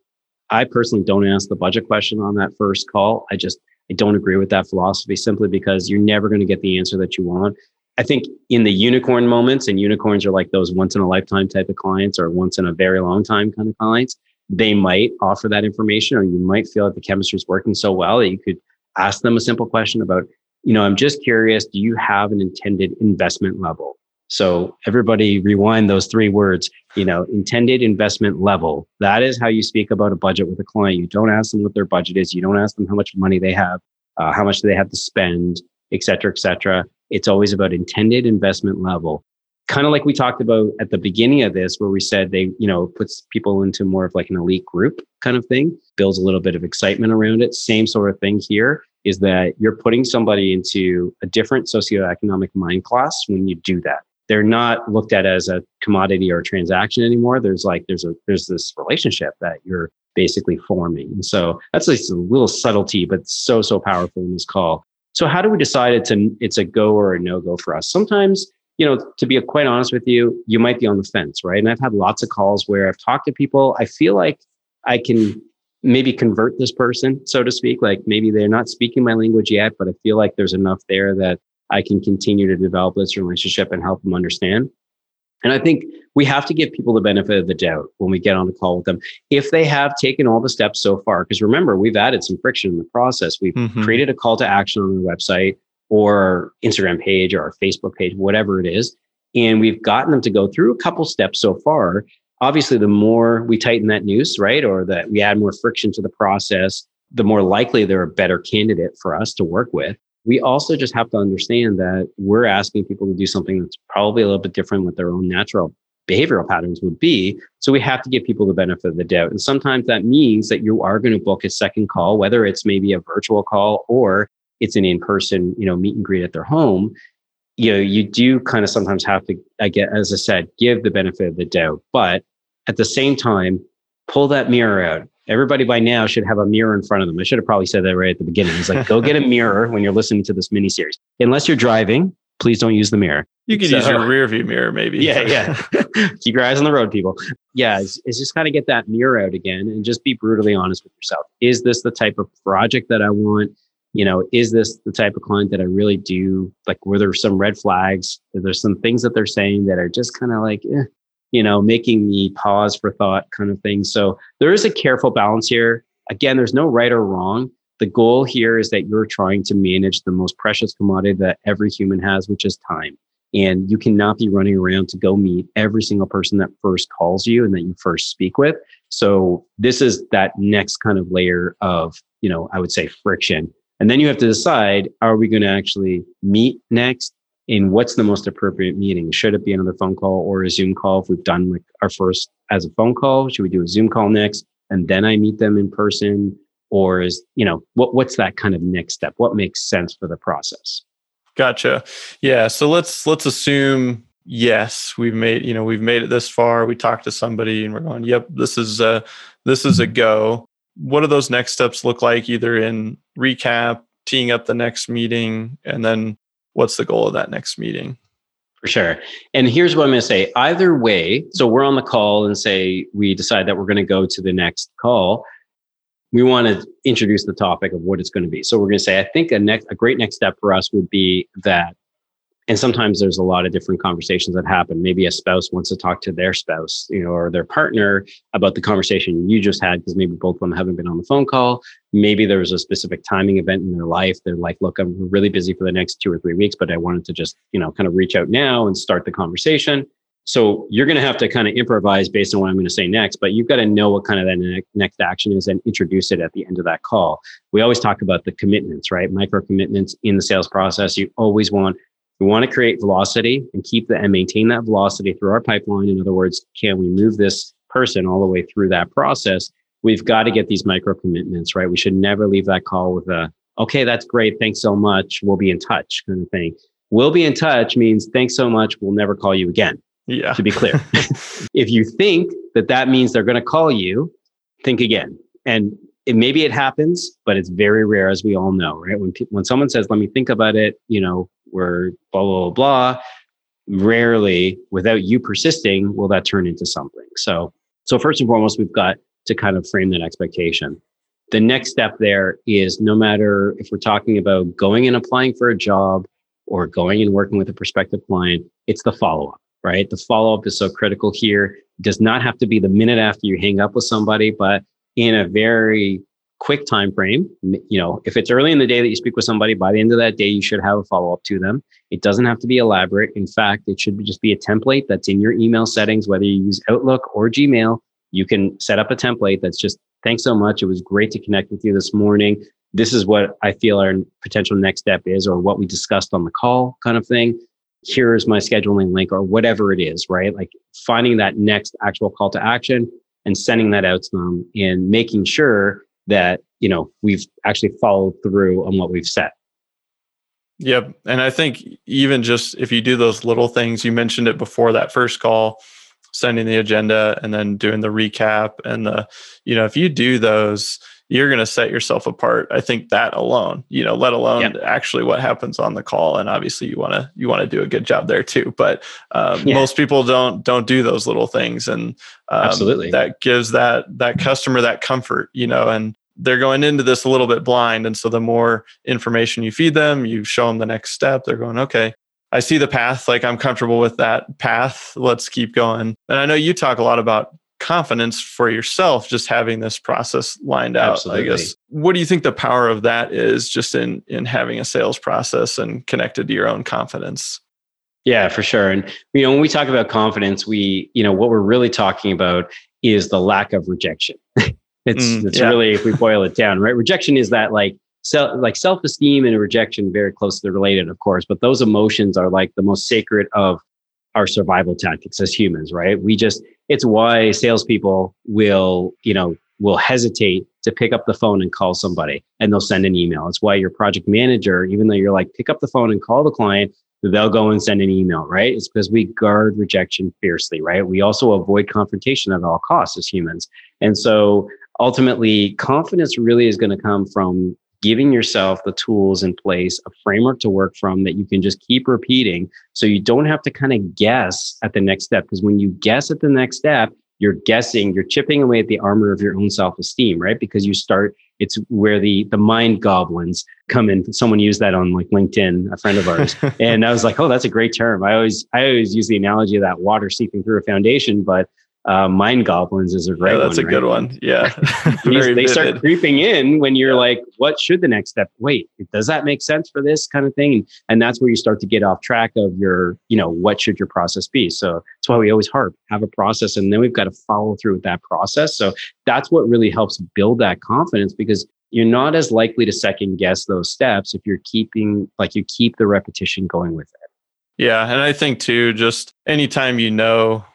I personally don't ask the budget question on that first call. I just, I don't agree with that philosophy simply because you're never going to get the answer that you want. I think in the unicorn moments, and unicorns are like those once in a lifetime type of clients or once in a very long time kind of clients, they might offer that information, or you might feel that the chemistry is working so well that you could ask them a simple question about, you know, I'm just curious, do you have an intended investment level? So everybody rewind those three words, you know, intended investment level. That is how you speak about a budget with a client. You don't ask them what their budget is. You don't ask them how much money they have, uh, how much do they have to spend, et cetera, et cetera. It's always about intended investment level. Kind of like we talked about at the beginning of this, where we said they, you know, puts people into more of like an elite group kind of thing, builds a little bit of excitement around it. Same sort of thing here is that you're putting somebody into a different socioeconomic mind class when you do that. They're not looked at as a commodity or a transaction anymore. There's like there's a there's this relationship that you're basically forming. And so that's like a little subtlety, but so so powerful in this call. So how do we decide it's a it's a go or a no go for us? Sometimes, you know, to be quite honest with you, you might be on the fence, right? And I've had lots of calls where I've talked to people. I feel like I can maybe convert this person, so to speak. Like maybe they're not speaking my language yet, but I feel like there's enough there that I can continue to develop this relationship and help them understand. And I think we have to give people the benefit of the doubt when we get on the call with them. If they have taken all the steps so far, because remember, we've added some friction in the process. We've mm-hmm. created a call to action on our website or Instagram page or our Facebook page, whatever it is. And we've gotten them to go through a couple steps so far. Obviously, the more we tighten that noose, right, or that we add more friction to the process, the more likely they're a better candidate for us to work with we also just have to understand that we're asking people to do something that's probably a little bit different with their own natural behavioral patterns would be. So we have to give people the benefit of the doubt. And sometimes that means that you are going to book a second call, whether it's maybe a virtual call or it's an in-person, you know, meet and greet at their home. You know, you do kind of sometimes have to, I get, as I said, give the benefit of the doubt. But at the same time, pull that mirror out everybody by now should have a mirror in front of them. I should have probably said that right at the beginning. He's like, go get a mirror when you're listening to this mini series. Unless you're driving, please don't use the mirror. You can so, use your rear view mirror, maybe. Yeah, yeah. Keep your eyes on the road, people. Yeah, it's, it's just kind of get that mirror out again and just be brutally honest with yourself. Is this the type of project that I want? You know, is this the type of client that I really do? Like, were there some red flags? Are there some things that they're saying that are just kind of like, eh, you know, making me pause for thought kind of thing. So there is a careful balance here. Again, there's no right or wrong. The goal here is that you're trying to manage the most precious commodity that every human has, which is time. And you cannot be running around to go meet every single person that first calls you and that you first speak with. So this is that next kind of layer of, you know, I would say friction. And then you have to decide, are we going to actually meet next? In what's the most appropriate meeting. Should it be another phone call or a Zoom call? If we've done like our first as a phone call, should we do a Zoom call next and then I meet them in person? Or is, you know, what, what's that kind of next step? What makes sense for the process? Gotcha. Yeah. So let's let's assume yes, we've made, you know, we've made it this far. We talked to somebody and we're going, yep, this is a this is a mm-hmm. go. What do those next steps look like either in recap, teeing up the next meeting, and then what's the goal of that next meeting? For sure. And here's what I'm going to say. Either way, so we're on the call and say we decide that we're going to go to the next call. We want to introduce the topic of what it's going to be. So we're going to say, I think a next, a great next step for us would be that and sometimes there's a lot of different conversations that happen maybe a spouse wants to talk to their spouse you know or their partner about the conversation you just had because maybe both of them haven't been on the phone call maybe there was a specific timing event in their life they're like look i'm really busy for the next two or three weeks but i wanted to just you know kind of reach out now and start the conversation so you're going to have to kind of improvise based on what I'm going to say next, but you've got to know what kind of that ne- next action is and introduce it at the end of that call. We always talk about the commitments, right? Micro commitments in the sales process. You always want we want to create velocity and keep that and maintain that velocity through our pipeline. In other words, can we move this person all the way through that process? We've got to get these micro commitments, right? We should never leave that call with a, okay, that's great. Thanks so much. We'll be in touch kind of thing. We'll be in touch means thanks so much. We'll never call you again. Yeah. To be clear, if you think that that means they're going to call you, think again. And it, maybe it happens, but it's very rare, as we all know, right? When when someone says, "Let me think about it," you know, we're blah blah blah blah. Rarely, without you persisting, will that turn into something. So, so first and foremost, we've got to kind of frame that expectation. The next step there is no matter if we're talking about going and applying for a job or going and working with a prospective client, it's the follow up, right? The follow up is so critical here. It does not have to be the minute after you hang up with somebody, but in a very quick time frame you know if it's early in the day that you speak with somebody by the end of that day you should have a follow-up to them. It doesn't have to be elaborate. In fact it should just be a template that's in your email settings whether you use outlook or gmail. You can set up a template that's just thanks so much. It was great to connect with you this morning. This is what i feel our potential next step is or what we discussed on the call kind of thing. Here's my scheduling link or whatever it is right? Like finding that next actual call to action and sending that out to them and making sure that you know we've actually followed through on what we've set yep and i think even just if you do those little things you mentioned it before that first call sending the agenda and then doing the recap and the you know if you do those you're going to set yourself apart i think that alone you know let alone yep. actually what happens on the call and obviously you want to you want to do a good job there too but um, yeah. most people don't don't do those little things and um, absolutely that gives that that customer that comfort you know and they're going into this a little bit blind. And so the more information you feed them, you show them the next step, they're going, okay, I see the path. Like I'm comfortable with that path. Let's keep going. And I know you talk a lot about confidence for yourself just having this process lined out Absolutely. i guess what do you think the power of that is just in in having a sales process and connected to your own confidence yeah for sure and you know when we talk about confidence we you know what we're really talking about is the lack of rejection It's mm, it's yeah. really if we boil it down, right? Rejection is that like self like self-esteem and rejection very closely related, of course, but those emotions are like the most sacred of our survival tactics as humans, right? We just it's why salespeople will, you know, will hesitate to pick up the phone and call somebody and they'll send an email. It's why your project manager, even though you're like, pick up the phone and call the client, they'll go and send an email, right? It's because we guard rejection fiercely, right? We also avoid confrontation at all costs as humans. And so ultimately, confidence really is going to come from giving yourself the tools in place, a framework to work from that you can just keep repeating. So you don't have to kind of guess at the next step. Because when you guess at the next step, you're guessing, you're chipping away at the armor of your own self-esteem, right? Because you start, it's where the the mind goblins come in. Someone used that on like LinkedIn, a friend of ours. and I was like, oh, that's a great term. I always I always use the analogy of that water seeping through a foundation, but uh, mind goblins is a great yeah, that's one, a right? good one. Yeah. they vivid. start creeping in when you're yeah. like, what should the next step? Wait, does that make sense for this kind of thing? And that's where you start to get off track of your, you know, what should your process be? So that's why we always harp, have a process, and then we've got to follow through with that process. So that's what really helps build that confidence because you're not as likely to second guess those steps if you're keeping like you keep the repetition going with it. Yeah. And I think too, just anytime you know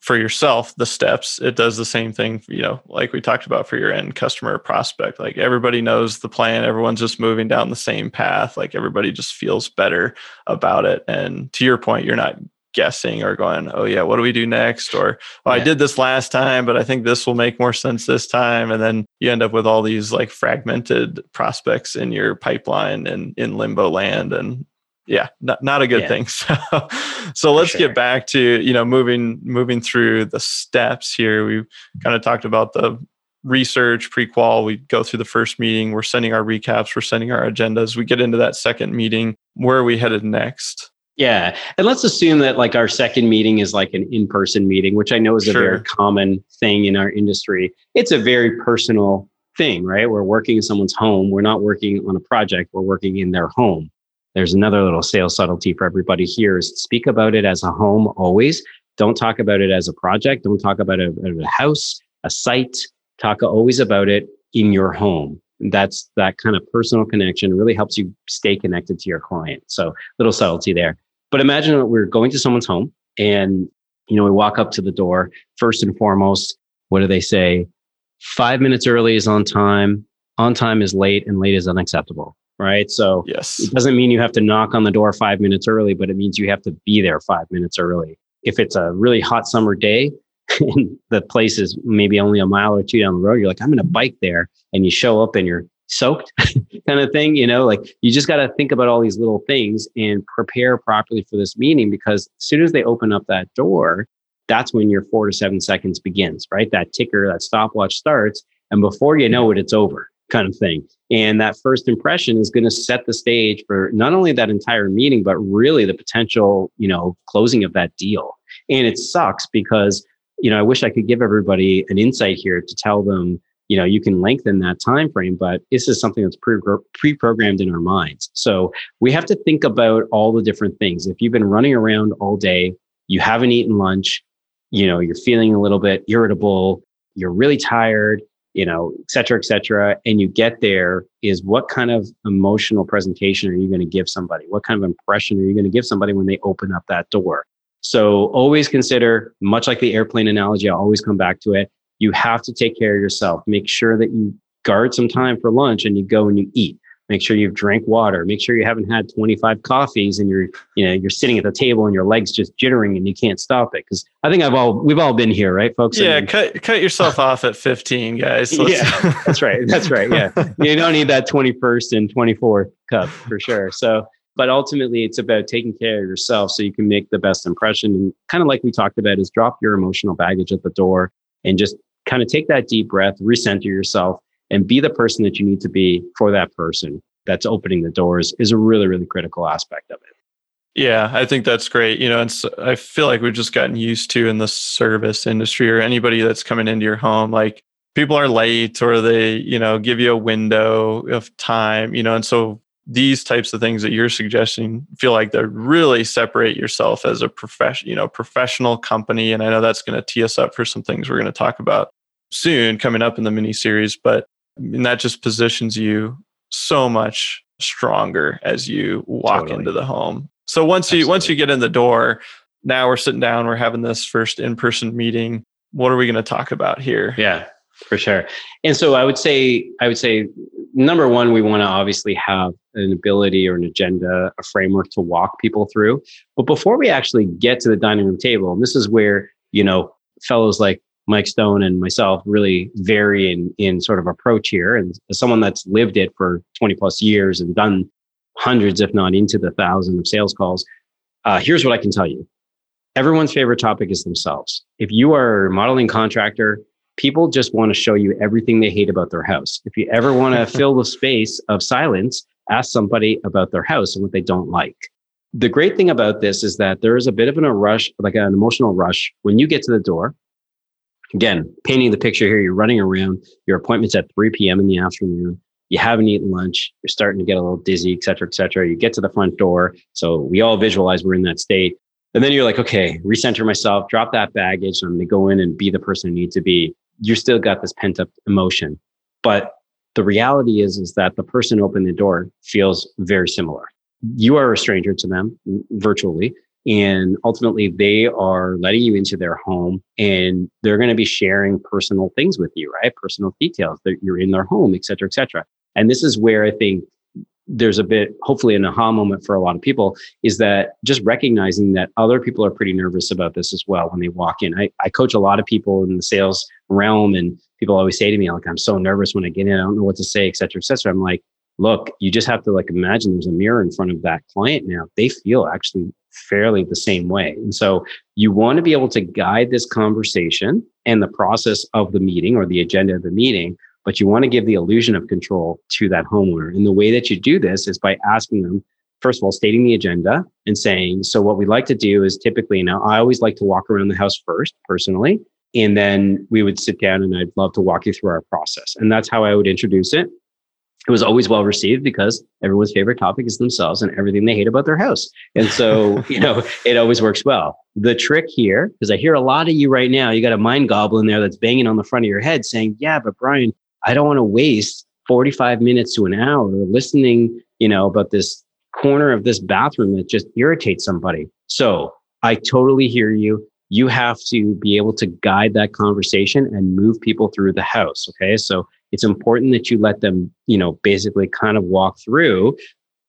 for yourself the steps it does the same thing you know like we talked about for your end customer prospect. Like everybody knows the plan everyone's just moving down the same path like everybody just feels better about it. And to your point you're not guessing or going oh yeah what do we do next? or oh, yeah. i did this last time but i think this will make more sense this time. And then you end up with all these like fragmented prospects in your pipeline and in limbo land and yeah, not, not a good yeah. thing. So, so let's sure. get back to you know moving moving through the steps here. We kind of talked about the research pre-qual. We go through the first meeting. We're sending our recaps. We're sending our agendas. We get into that second meeting. Where are we headed next? Yeah. And let's assume that like our second meeting is like an in person meeting, which I know is a sure. very common thing in our industry. It's a very personal thing, right? We're working in someone's home. We're not working on a project, we're working in their home. There's another little sales subtlety for everybody here is speak about it as a home always. Don't talk about it as a project. Don't talk about as a house, a site. Talk always about it in your home. That's that kind of personal connection really helps you stay connected to your client. So little subtlety there. But imagine that we're going to someone's home and you know we walk up to the door. First and foremost, what do they say? Five minutes early is on time. On time is late, and late is unacceptable right? So yes. it doesn't mean you have to knock on the door five minutes early, but it means you have to be there five minutes early. If it's a really hot summer day and the place is maybe only a mile or two down the road, you're like, I'm going to bike there. And you show up and you're soaked kind of thing, you know, like you just got to think about all these little things and prepare properly for this meeting because as soon as they open up that door, that's when your four to seven seconds begins, right? That ticker, that stopwatch starts. And before you know it, it's over kind of thing. And that first impression is going to set the stage for not only that entire meeting, but really the potential, you know, closing of that deal. And it sucks because, you know, I wish I could give everybody an insight here to tell them, you know, you can lengthen that time frame, but this is something that's pre programmed in our minds. So we have to think about all the different things. If you've been running around all day, you haven't eaten lunch, you know, you're feeling a little bit irritable, you're really tired, you know, et cetera, et cetera. And you get there is what kind of emotional presentation are you going to give somebody? What kind of impression are you going to give somebody when they open up that door? So always consider, much like the airplane analogy, I always come back to it. You have to take care of yourself. Make sure that you guard some time for lunch and you go and you eat make sure you've drank water. Make sure you haven't had 25 coffees and you're you know you're sitting at the table and your legs just jittering and you can't stop it. Because i think i've all we've all been here right folks? Yeah I mean, cut cut yourself off at 15 guys. Let's... yeah that's right that's right yeah. You don't need that 21st and 24th cup for sure. So but ultimately it's about taking care of yourself so you can make the best impression. And kind of like we talked about is drop your emotional baggage at the door and just kind of take that deep breath recenter yourself and be the person that you need to be for that person that's opening the doors is a really, really critical aspect of it. Yeah, I think that's great. You know, and I feel like we've just gotten used to in the service industry or anybody that's coming into your home, like people are late or they, you know, give you a window of time, you know, and so these types of things that you're suggesting feel like they really separate yourself as a profession, you know, professional company. And I know that's going to tee us up for some things we're going to talk about soon coming up in the mini series, but and that just positions you so much stronger as you walk totally. into the home. So once Absolutely. you once you get in the door, now we're sitting down, we're having this first in-person meeting. What are we going to talk about here? Yeah, for sure. And so I would say I would say number one, we want to obviously have an ability or an agenda, a framework to walk people through. But before we actually get to the dining room table, and this is where, you know, fellows like Mike Stone and myself really vary in, in sort of approach here. And as someone that's lived it for 20 plus years and done hundreds, if not into the thousand of sales calls, uh, here's what I can tell you. Everyone's favorite topic is themselves. If you are a modeling contractor, people just want to show you everything they hate about their house. If you ever want to fill the space of silence, ask somebody about their house and what they don't like. The great thing about this is that there is a bit of an, a rush, like an emotional rush when you get to the door again, painting the picture here, you're running around, your appointment's at 3 p.m. in the afternoon. You haven't eaten lunch. You're starting to get a little dizzy, et cetera, et cetera. You get to the front door. So we all visualize we're in that state. And then you're like, okay, recenter myself, drop that baggage. I'm going to go in and be the person I need to be. You're still got this pent up emotion. But the reality is, is that the person opening the door feels very similar. You are a stranger to them mm, virtually. And ultimately, they are letting you into their home and they're going to be sharing personal things with you, right? Personal details that you're in their home, et cetera, et cetera. And this is where I think there's a bit, hopefully, an aha moment for a lot of people is that just recognizing that other people are pretty nervous about this as well when they walk in. I, I coach a lot of people in the sales realm, and people always say to me, like, I'm so nervous when I get in, I don't know what to say, et cetera, et cetera. I'm like, look, you just have to like imagine there's a mirror in front of that client now. They feel actually fairly the same way. And so you want to be able to guide this conversation and the process of the meeting or the agenda of the meeting, but you want to give the illusion of control to that homeowner. And the way that you do this is by asking them first of all, stating the agenda and saying, so what we'd like to do is typically now I always like to walk around the house first personally. And then we would sit down and I'd love to walk you through our process. And that's how I would introduce it. It was always well received because everyone's favorite topic is themselves and everything they hate about their house. And so, you know, it always works well. The trick here, because I hear a lot of you right now, you got a mind goblin there that's banging on the front of your head saying, yeah, but Brian, I don't want to waste 45 minutes to an hour listening, you know, about this corner of this bathroom that just irritates somebody. So I totally hear you. You have to be able to guide that conversation and move people through the house. Okay. So it's important that you let them, you know, basically kind of walk through,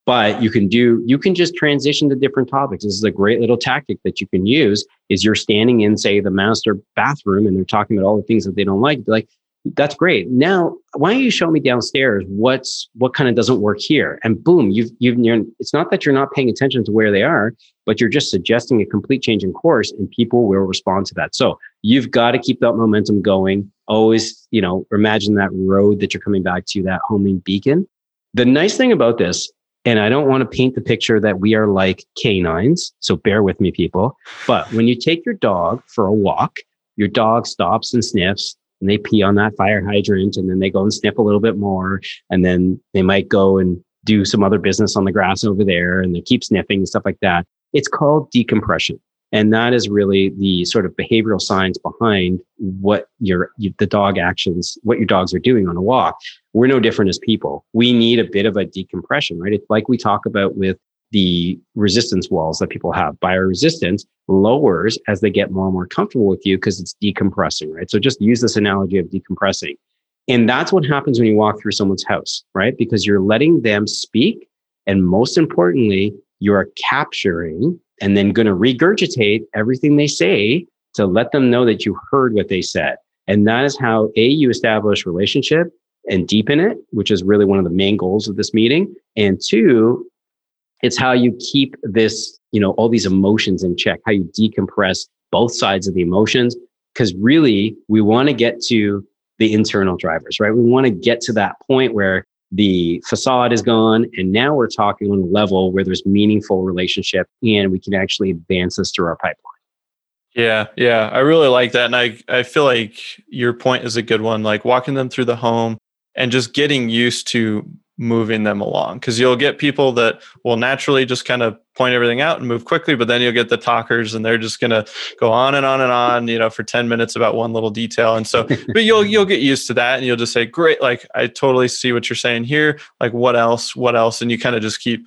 but you can do, you can just transition to different topics. This is a great little tactic that you can use is you're standing in, say, the master bathroom and they're talking about all the things that they don't like. Be like, that's great. Now, why don't you show me downstairs what's what kind of doesn't work here? And boom, you've you've you're, it's not that you're not paying attention to where they are, but you're just suggesting a complete change in course, and people will respond to that. So you've got to keep that momentum going. Always, you know, imagine that road that you're coming back to, that homing beacon. The nice thing about this, and I don't want to paint the picture that we are like canines, so bear with me, people. But when you take your dog for a walk, your dog stops and sniffs and they pee on that fire hydrant and then they go and sniff a little bit more and then they might go and do some other business on the grass over there and they keep sniffing and stuff like that. It's called decompression. And that is really the sort of behavioral science behind what your, the dog actions, what your dogs are doing on a walk. We're no different as people. We need a bit of a decompression, right? It's like we talk about with the resistance walls that people have. Buyer resistance lowers as they get more and more comfortable with you because it's decompressing, right? So just use this analogy of decompressing. And that's what happens when you walk through someone's house, right? Because you're letting them speak. And most importantly, you're capturing and then going to regurgitate everything they say to let them know that you heard what they said. And that is how A, you establish relationship and deepen it, which is really one of the main goals of this meeting. And two, it's how you keep this, you know, all these emotions in check, how you decompress both sides of the emotions. Cause really we want to get to the internal drivers, right? We want to get to that point where the facade is gone and now we're talking on a level where there's meaningful relationship and we can actually advance this through our pipeline. Yeah, yeah. I really like that. And I, I feel like your point is a good one. Like walking them through the home and just getting used to moving them along. Because you'll get people that will naturally just kind of point everything out and move quickly but then you'll get the talkers and they're just going to go on and on and on you know for 10 minutes about one little detail. And so but you'll you'll get used to that and you'll just say great like i totally see what you're saying here. Like what else what else? And you kind of just keep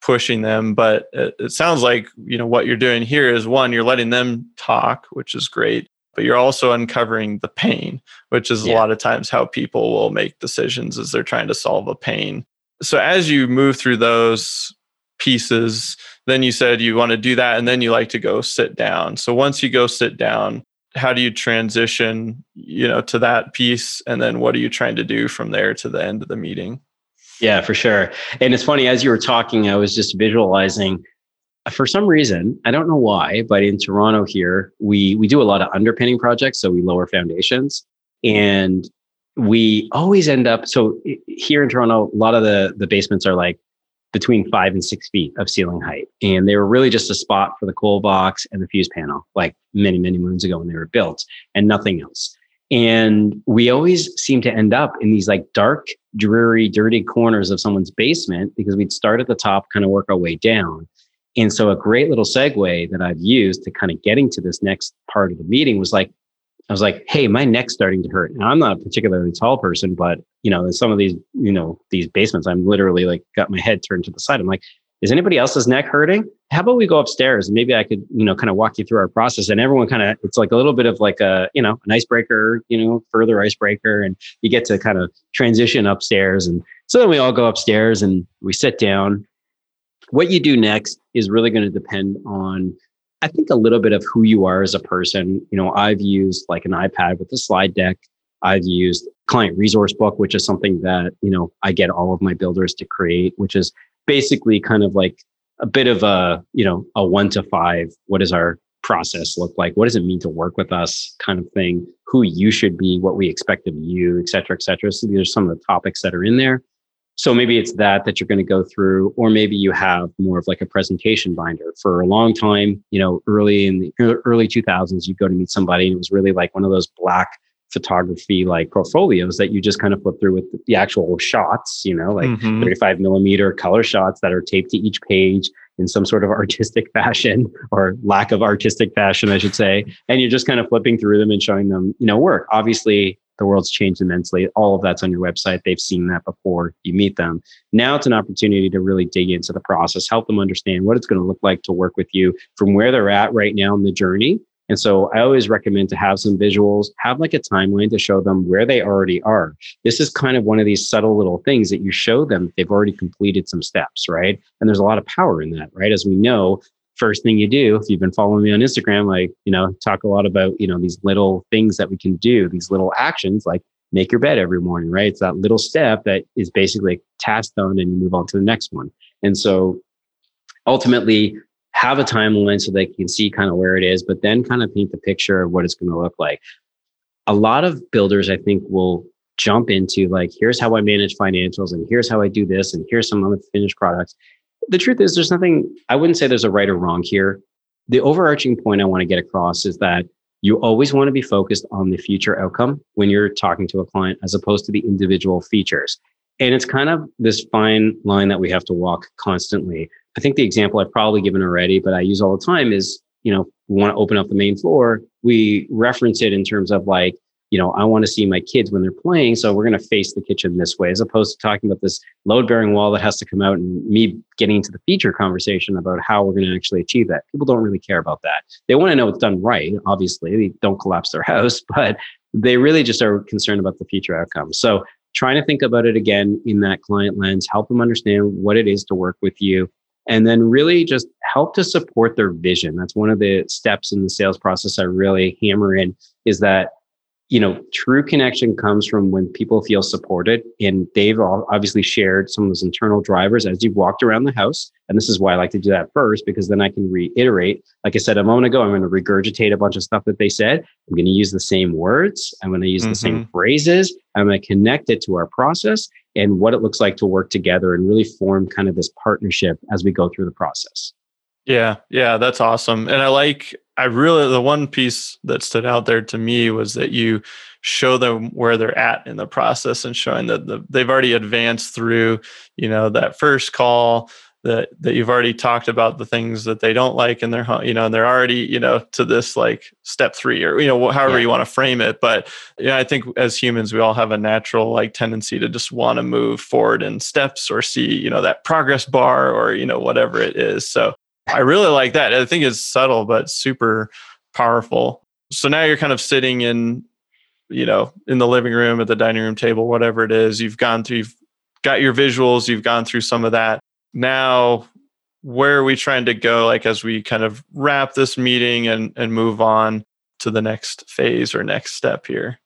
pushing them. But it, it sounds like you know what you're doing here is one you're letting them talk which is great but you're also uncovering the pain, which is yeah. a lot of times how people will make decisions as they're trying to solve a pain. So as you move through those pieces, then you said you want to do that and then you like to go sit down. So once you go sit down, how do you transition, you know, to that piece and then what are you trying to do from there to the end of the meeting? Yeah, for sure. And it's funny as you were talking, I was just visualizing for some reason, I don't know why, but in Toronto here, we we do a lot of underpinning projects, so we lower foundations, and we always end up. So here in Toronto, a lot of the the basements are like between five and six feet of ceiling height, and they were really just a spot for the coal box and the fuse panel, like many many moons ago when they were built, and nothing else. And we always seem to end up in these like dark, dreary, dirty corners of someone's basement because we'd start at the top, kind of work our way down and so a great little segue that I've used to kind of getting to this next part of the meeting was like, I was like, hey, my neck's starting to hurt. Now I'm not a particularly tall person, but you know, in some of these, you know, these basements, I'm literally like got my head turned to the side. I'm like, is anybody else's neck hurting? How about we go upstairs and maybe I could, you know, kind of walk you through our process and everyone kind of, it's like a little bit of like a, you know, an icebreaker, you know, further icebreaker. And you get to kind of transition upstairs. And so then we all go upstairs and we sit down what you do next is really going to depend on i think a little bit of who you are as a person. You know i've used like an ipad with a slide deck. I've used client resource book which is something that you know i get all of my builders to create which is basically kind of like a bit of a you know a one to five what does our process look like? What does it mean to work with us kind of thing? Who you should be what we expect of you et cetera et cetera. So these are some of the topics that are in there so maybe it's that that you're going to go through, or maybe you have more of like a presentation binder. For a long time, you know, early in the early 2000s, you go to meet somebody and it was really like one of those black photography like portfolios that you just kind of flip through with the actual shots, you know, like mm-hmm. 35 millimeter color shots that are taped to each page in some sort of artistic fashion or lack of artistic fashion, I should say. And you're just kind of flipping through them and showing them, you know, work. Obviously, the world's changed immensely. All of that's on your website. They've seen that before you meet them. Now it's an opportunity to really dig into the process, help them understand what it's going to look like to work with you from where they're at right now in the journey. And so I always recommend to have some visuals, have like a timeline to show them where they already are. This is kind of one of these subtle little things that you show them they've already completed some steps, right? And there's a lot of power in that, right? As we know, first thing you do if you've been following me on instagram like you know talk a lot about you know these little things that we can do these little actions like make your bed every morning right? It's that little step that is basically task done and you move on to the next one. And so ultimately have a timeline so they can see kind of where it is but then kind of paint the picture of what it's going to look like. A lot of builders i think will jump into like here's how i manage financials and here's how i do this and here's some of the finished products the truth is there's nothing i wouldn't say there's a right or wrong here. The overarching point i want to get across is that you always want to be focused on the future outcome when you're talking to a client as opposed to the individual features. And it's kind of this fine line that we have to walk constantly. I think the example i've probably given already but i use all the time is you know we want to open up the main floor. We reference it in terms of like you know, I want to see my kids when they're playing. So we're going to face the kitchen this way, as opposed to talking about this load bearing wall that has to come out and me getting into the feature conversation about how we're going to actually achieve that. People don't really care about that. They want to know it's done right. Obviously, they don't collapse their house, but they really just are concerned about the future outcomes. So trying to think about it again in that client lens, help them understand what it is to work with you. And then really just help to support their vision. That's one of the steps in the sales process I really hammer in is that you know, true connection comes from when people feel supported. And they've obviously shared some of those internal drivers as you've walked around the house. And this is why I like to do that first, because then I can reiterate. Like I said a moment ago, I'm going to regurgitate a bunch of stuff that they said. I'm going to use the same words. I'm going to use mm-hmm. the same mm-hmm. phrases. I'm going to connect it to our process and what it looks like to work together and really form kind of this partnership as we go through the process. Yeah, yeah, that's awesome. And I like I really the one piece that stood out there to me was that you show them where they're at in the process and showing that the, they've already advanced through, you know, that first call that that you've already talked about the things that they don't like and they're you know and they're already you know to this like step 3 or you know however yeah. you want to frame it but yeah I think as humans we all have a natural like tendency to just want to move forward in steps or see you know that progress bar or you know whatever it is so I really like that. I think it's subtle but super powerful. So now you're kind of sitting in, you know, in the living room at the dining room table, whatever it is. You've gone through, you've got your visuals, you've gone through some of that. Now, where are we trying to go? Like as we kind of wrap this meeting and and move on to the next phase or next step here.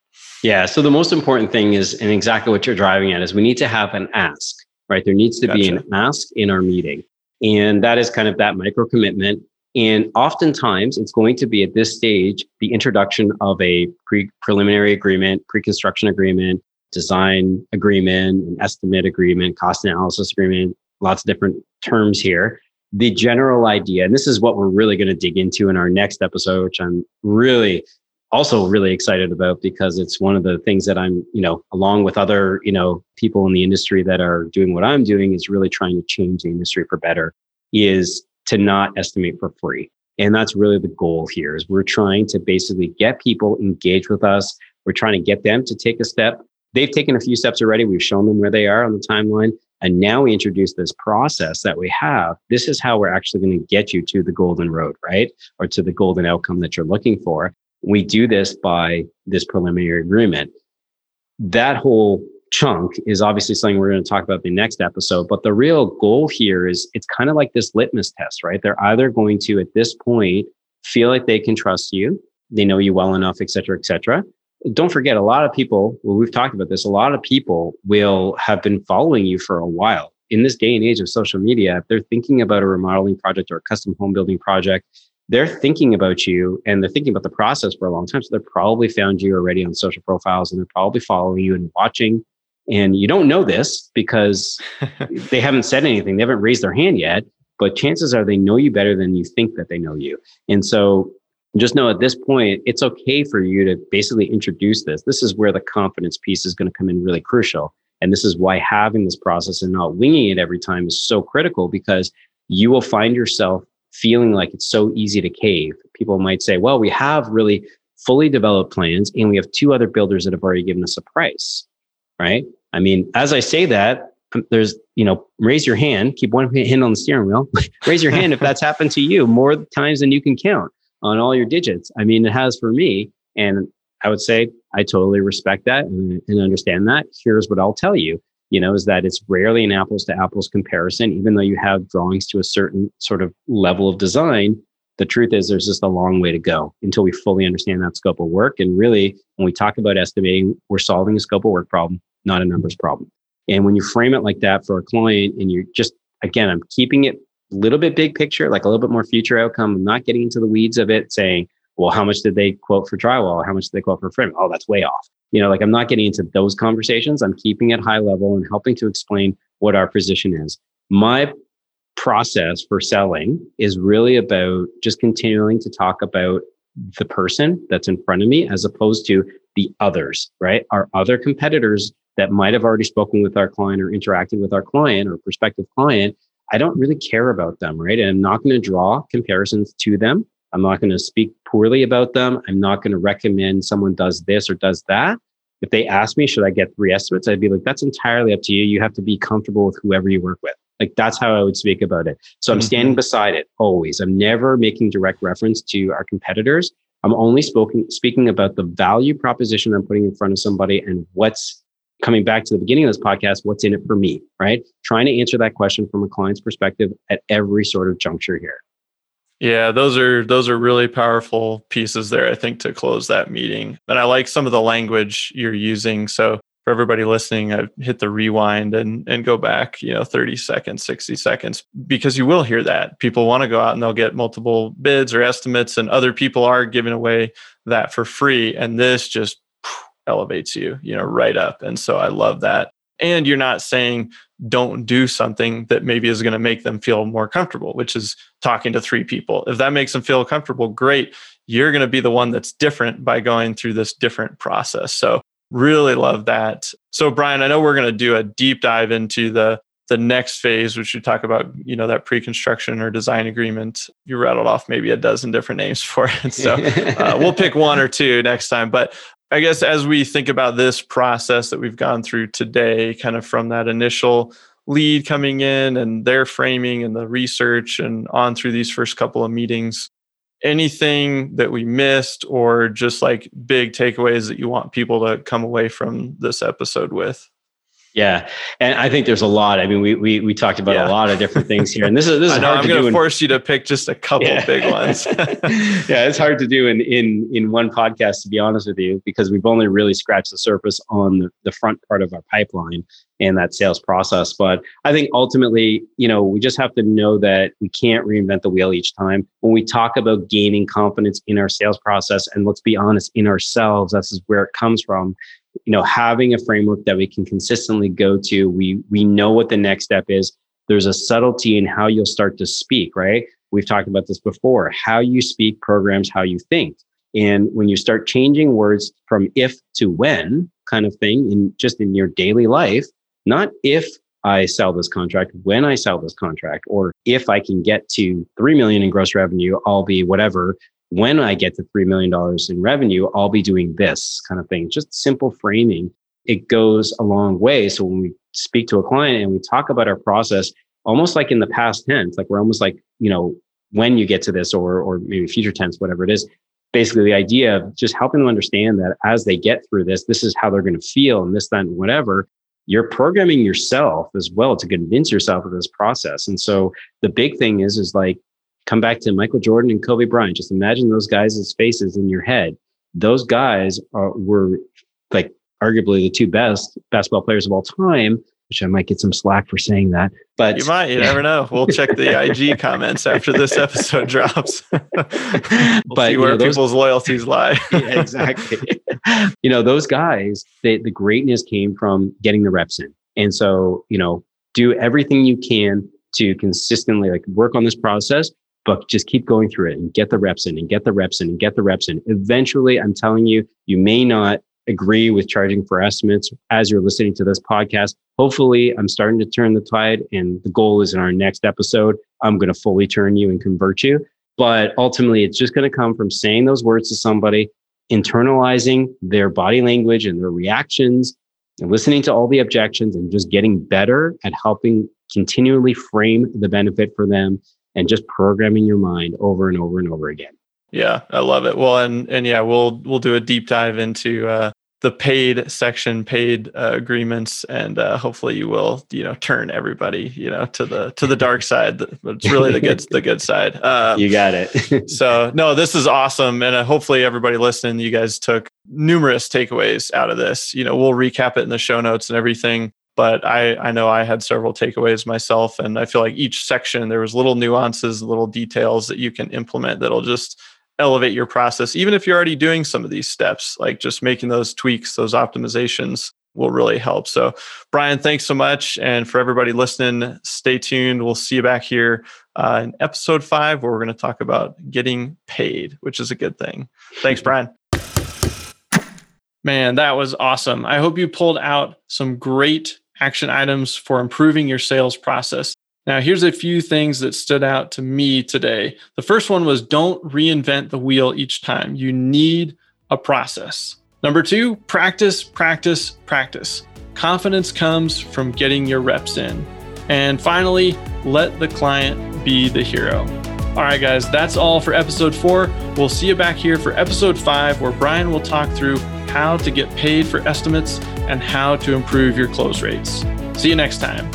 Yeah. So the most important thing is, and exactly what you're driving at, is we need to have an ask, right? There needs to gotcha. be an ask in our meeting. And that is kind of that micro commitment. And oftentimes it's going to be at this stage the introduction of a pre preliminary agreement, pre construction agreement, design agreement, an estimate agreement, cost analysis agreement, lots of different terms here. The general idea, and this is what we're really going to dig into in our next episode, which I'm really also really excited about because it's one of the things that I'm, you know, along with other, you know, people in the industry that are doing what I'm doing is really trying to change the industry for better is to not estimate for free. And that's really the goal here is we're trying to basically get people engaged with us. We're trying to get them to take a step. They've taken a few steps already. We've shown them where they are on the timeline. And now we introduce this process that we have. This is how we're actually going to get you to the golden road, right? Or to the golden outcome that you're looking for. We do this by this preliminary agreement. That whole chunk is obviously something we're going to talk about the next episode. But the real goal here is it's kind of like this litmus test, right? They're either going to, at this point, feel like they can trust you, they know you well enough, et cetera, et cetera. Don't forget, a lot of people, well, we've talked about this, a lot of people will have been following you for a while. In this day and age of social media, if they're thinking about a remodeling project or a custom home building project, they're thinking about you and they're thinking about the process for a long time. So they're probably found you already on social profiles and they're probably following you and watching And you don't know this because they haven't said anything. They haven't raised their hand yet, but chances are they know you better than you think that they know you. And so just know at this point, it's okay for you to basically introduce this. This is where the confidence piece is going to come in really crucial. And this is why having this process and not winging it every time is so critical because you will find yourself feeling like it's so easy to cave. People might say, well, we have really fully developed plans and we have two other builders that have already given us a price, right? I mean, as I say that, um, there's, you know, raise your hand, keep one hand on the steering wheel, raise your hand if that's happened to you more times than you can count on all your digits. I mean, it has for me. And I would say I totally respect that and, and understand that. Here's what I'll tell you you know, is that it's rarely an apples to apples comparison, even though you have drawings to a certain sort of level of design. The truth is, there's just a long way to go until we fully understand that scope of work. And really, when we talk about estimating, we're solving a scope of work problem, not a numbers problem. And when you frame it like that for a client, and you're just, again, I'm keeping it a little bit big picture, like a little bit more future outcome. I'm not getting into the weeds of it, saying, well, how much did they quote for drywall? How much did they quote for frame? Oh, that's way off. You know, like I'm not getting into those conversations. I'm keeping it high level and helping to explain what our position is. My process for selling is really about just continuing to talk about the person that's in front of me as opposed to the others, right? Our other competitors that might have already spoken with our client or interacted with our client or prospective client. I don't really care about them, right? And I'm not going to draw comparisons to them. I'm not going to speak poorly about them. I'm not going to recommend someone does this or does that. If they ask me, should I get three estimates? I'd be like, that's entirely up to you. You have to be comfortable with whoever you work with. Like that's how I would speak about it. So I'm mm-hmm. standing beside it always. I'm never making direct reference to our competitors. I'm only spoken, speaking about the value proposition I'm putting in front of somebody and what's coming back to the beginning of this podcast, what's in it for me, right? Trying to answer that question from a client's perspective at every sort of juncture here. Yeah, those are those are really powerful pieces there I think to close that meeting. And I like some of the language you're using. So for everybody listening, I hit the rewind and and go back, you know, 30 seconds, 60 seconds because you will hear that. People want to go out and they'll get multiple bids or estimates and other people are giving away that for free and this just elevates you, you know, right up. And so I love that. And you're not saying don't do something that maybe is going to make them feel more comfortable, which is talking to three people. If that makes them feel comfortable, great. You're going to be the one that's different by going through this different process. So, really love that. So, Brian, I know we're going to do a deep dive into the the next phase, which you talk about, you know, that pre-construction or design agreement. You rattled off maybe a dozen different names for it. So uh, we'll pick one or two next time. But I guess as we think about this process that we've gone through today, kind of from that initial lead coming in and their framing and the research and on through these first couple of meetings, anything that we missed or just like big takeaways that you want people to come away from this episode with? Yeah, and I think there's a lot. I mean, we we we talked about yeah. a lot of different things here, and this is this is know, hard I'm to going to force you to pick just a couple yeah. big ones. yeah, it's hard to do in in in one podcast, to be honest with you, because we've only really scratched the surface on the, the front part of our pipeline and that sales process. But I think ultimately, you know, we just have to know that we can't reinvent the wheel each time. When we talk about gaining confidence in our sales process, and let's be honest, in ourselves, this is where it comes from you know having a framework that we can consistently go to we we know what the next step is. There's a subtlety in how you'll start to speak right? We've talked about this before how you speak programs how you think. And when you start changing words from if to when kind of thing in just in your daily life not if i sell this contract when i sell this contract or if i can get to 3 million in gross revenue i'll be whatever when I get to $3 million in revenue, I'll be doing this kind of thing. Just simple framing. It goes a long way. So when we speak to a client and we talk about our process, almost like in the past tense, like we're almost like, you know, when you get to this or, or maybe future tense, whatever it is, basically the idea of just helping them understand that as they get through this, this is how they're going to feel and this, that, and whatever. You're programming yourself as well to convince yourself of this process. And so the big thing is, is like come back to Michael Jordan and Kobe Bryant. Just imagine those guys' faces in your head. Those guys are, were like arguably the two best basketball players of all time. which I might get some slack for saying that. But you might, you never know. We'll check the IG comments after this episode drops. we'll but see where know, those, people's loyalties lie. yeah, exactly. you know, those guys, they, the greatness came from getting the reps in. And so, you know, do everything you can to consistently like work on this process, but just keep going through it and get the reps in and get the reps in and get the reps in. Eventually, I'm telling you, you may not agree with charging for estimates as you're listening to this podcast. Hopefully, I'm starting to turn the tide, and the goal is in our next episode, I'm going to fully turn you and convert you. But ultimately, it's just going to come from saying those words to somebody, internalizing their body language and their reactions, and listening to all the objections, and just getting better at helping continually frame the benefit for them and just programming your mind over and over and over again. Yeah, I love it. Well, and and yeah, we'll we'll do a deep dive into uh, the paid section, paid uh, agreements, and uh, hopefully you will you know turn everybody you know to the to the dark side. But it's really the good the good side. Um, you got it. so no, this is awesome, and uh, hopefully everybody listening, you guys took numerous takeaways out of this. You know, we'll recap it in the show notes and everything but I, I know I had several takeaways myself. And I feel like each section, there was little nuances, little details that you can implement that'll just elevate your process. Even if you're already doing some of these steps, like just making those tweaks, those optimizations will really help. So, Brian, thanks so much. And for everybody listening, stay tuned. We'll see you back here uh, in episode five, where we're going to talk about getting paid, which is a good thing. Thanks, Brian. Man, that was awesome. I hope you pulled out some great action items for improving your sales process. Now, here's a few things that stood out to me today. The first one was don't reinvent the wheel each time. You need a process. Number two, practice, practice, practice. Confidence comes from getting your reps in. And finally, let the client be the hero. All right, guys, that's all for episode four. We'll see you back here for episode five, where Brian will talk through how to get paid for estimates and how to improve your close rates. See you next time.